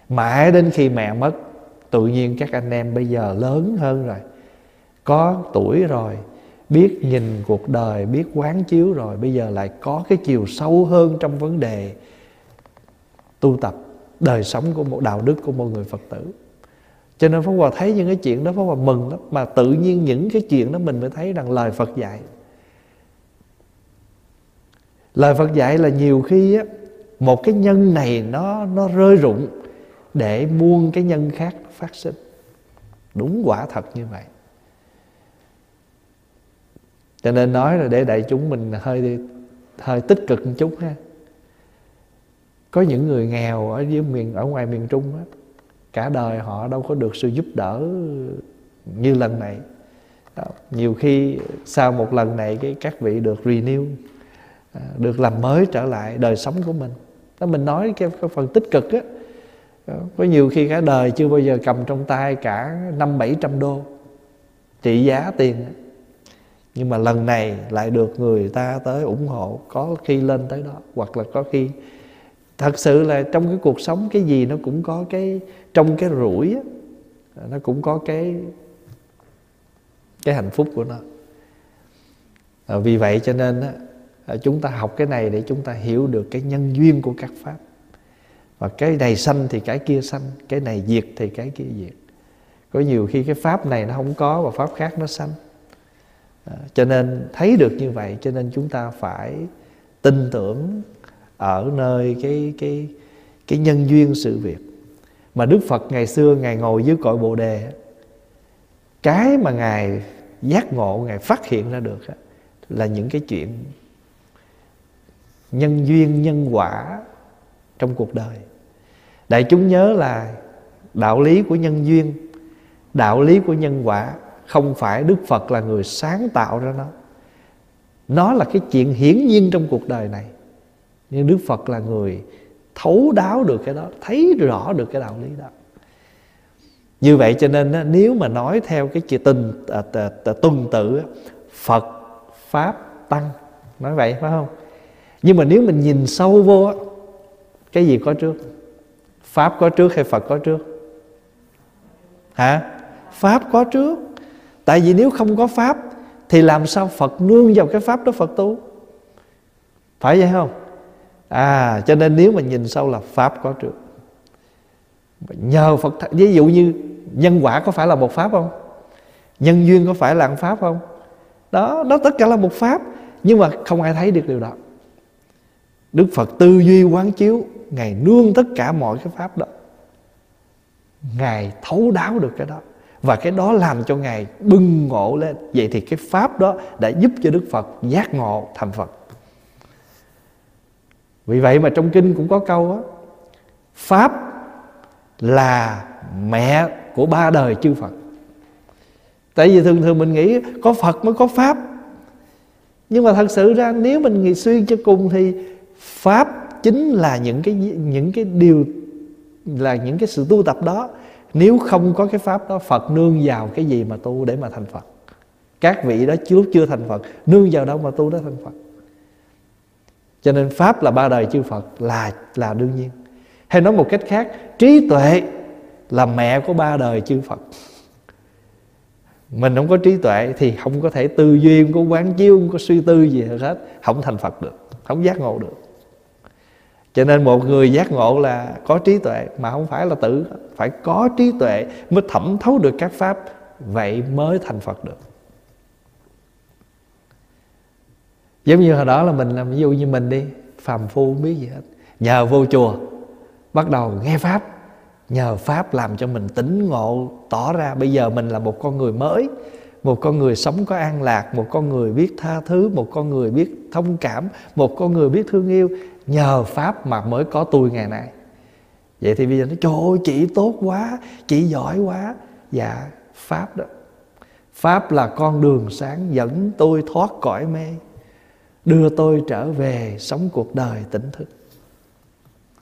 Mãi đến khi mẹ mất, tự nhiên các anh em bây giờ lớn hơn rồi, có tuổi rồi, biết nhìn cuộc đời, biết quán chiếu rồi, bây giờ lại có cái chiều sâu hơn trong vấn đề tu tập đời sống của một đạo đức của một người phật tử cho nên Pháp Hòa thấy những cái chuyện đó Pháp Hòa mừng lắm. Mà tự nhiên những cái chuyện đó mình mới thấy rằng lời Phật dạy. Lời Phật dạy là nhiều khi á, Một cái nhân này nó nó rơi rụng Để muôn cái nhân khác phát sinh. Đúng quả thật như vậy. Cho nên nói là để đại chúng mình hơi hơi tích cực một chút ha. Có những người nghèo ở dưới miền ở ngoài miền Trung á cả đời họ đâu có được sự giúp đỡ như lần này. Đó. nhiều khi sau một lần này cái các vị được renew à, được làm mới trở lại đời sống của mình. Đó mình nói cái, cái phần tích cực á. Có nhiều khi cả đời chưa bao giờ cầm trong tay cả năm bảy trăm đô trị giá tiền nhưng mà lần này lại được người ta tới ủng hộ có khi lên tới đó. Hoặc là có khi thật sự là trong cái cuộc sống cái gì nó cũng có cái trong cái rủi á, nó cũng có cái cái hạnh phúc của nó. À, vì vậy cho nên á, à, chúng ta học cái này để chúng ta hiểu được cái nhân duyên của các pháp. Và cái này sanh thì cái kia sanh cái này diệt thì cái kia diệt. Có nhiều khi cái pháp này nó không có và pháp khác nó sanh. À, cho nên thấy được như vậy cho nên chúng ta phải tin tưởng ở nơi cái cái cái nhân duyên sự việc mà Đức Phật ngày xưa ngài ngồi dưới cội Bồ đề, cái mà ngài giác ngộ, ngài phát hiện ra được là những cái chuyện nhân duyên, nhân quả trong cuộc đời. Đại chúng nhớ là đạo lý của nhân duyên, đạo lý của nhân quả không phải đức phật là người sáng tạo ra nó. Nó là cái chuyện hiển nhiên trong cuộc đời này. Nhưng đức phật là người thấu đáo được cái đó, thấy rõ được cái đạo lý đó. Như vậy cho nên nếu mà nói theo cái chữ tình à, tuần tự phật, pháp, tăng, nói vậy, phải không? Nhưng mà nếu mình nhìn sâu vô cái gì có trước? Pháp có trước hay phật có trước? Hả? Pháp có trước. Tại vì nếu không có pháp, thì làm sao phật nương vào cái pháp đó phật tu? Phải vậy không? À cho nên nếu mà nhìn sâu là pháp có trước. Nhờ phật ví dụ như nhân quả có phải là một pháp không? Nhân duyên có phải là một pháp không? Đó đó tất cả là một pháp, nhưng mà không ai thấy được điều đó. Đức phật tư duy quán chiếu, ngài nương tất cả mọi cái pháp đó. Ngài thấu đáo được cái đó. Và cái đó làm cho ngài bưng ngộ lên. Vậy thì cái pháp đó đã giúp cho đức phật giác ngộ thành phật vì vậy mà trong kinh cũng có câu á, pháp là mẹ của ba đời chư phật. Tại vì thường thường mình nghĩ có phật mới có pháp. Nhưng mà thật sự ra nếu mình nghĩ suy cho cùng thì pháp chính là những cái những cái điều, là những cái sự tu tập đó. Nếu không có cái pháp đó, phật nương vào cái gì mà tu để mà thành phật? Các vị đó lúc chưa thành phật, nương vào đâu mà tu để thành phật? Cho nên pháp là ba đời chư phật là là đương nhiên. Hay nói một cách khác, trí tuệ là mẹ của ba đời chư phật. Mình không có trí tuệ thì không có thể tư duy, không có quán chiếu, không có suy tư gì hết. Không thành phật được, không giác ngộ được. Cho nên một người giác ngộ là có trí tuệ, mà không phải là tự, phải có trí tuệ mới thẩm thấu được các pháp, vậy mới thành phật được. Giống như hồi đó là mình làm ví dụ như mình đi, phàm phu không biết gì hết. Nhờ vô chùa, bắt đầu nghe pháp. Nhờ pháp làm cho mình tỉnh ngộ, tỏ ra bây giờ mình là một con người mới, một con người sống có an lạc, một con người biết tha thứ, một con người biết thông cảm, một con người biết thương yêu. Nhờ pháp mà mới có tôi ngày nay. Vậy thì bây giờ nói trời ơi, chị tốt quá, chị giỏi quá. Dạ pháp đó. Pháp là con đường sáng dẫn tôi thoát cõi mê đưa tôi trở về sống cuộc đời tỉnh thức.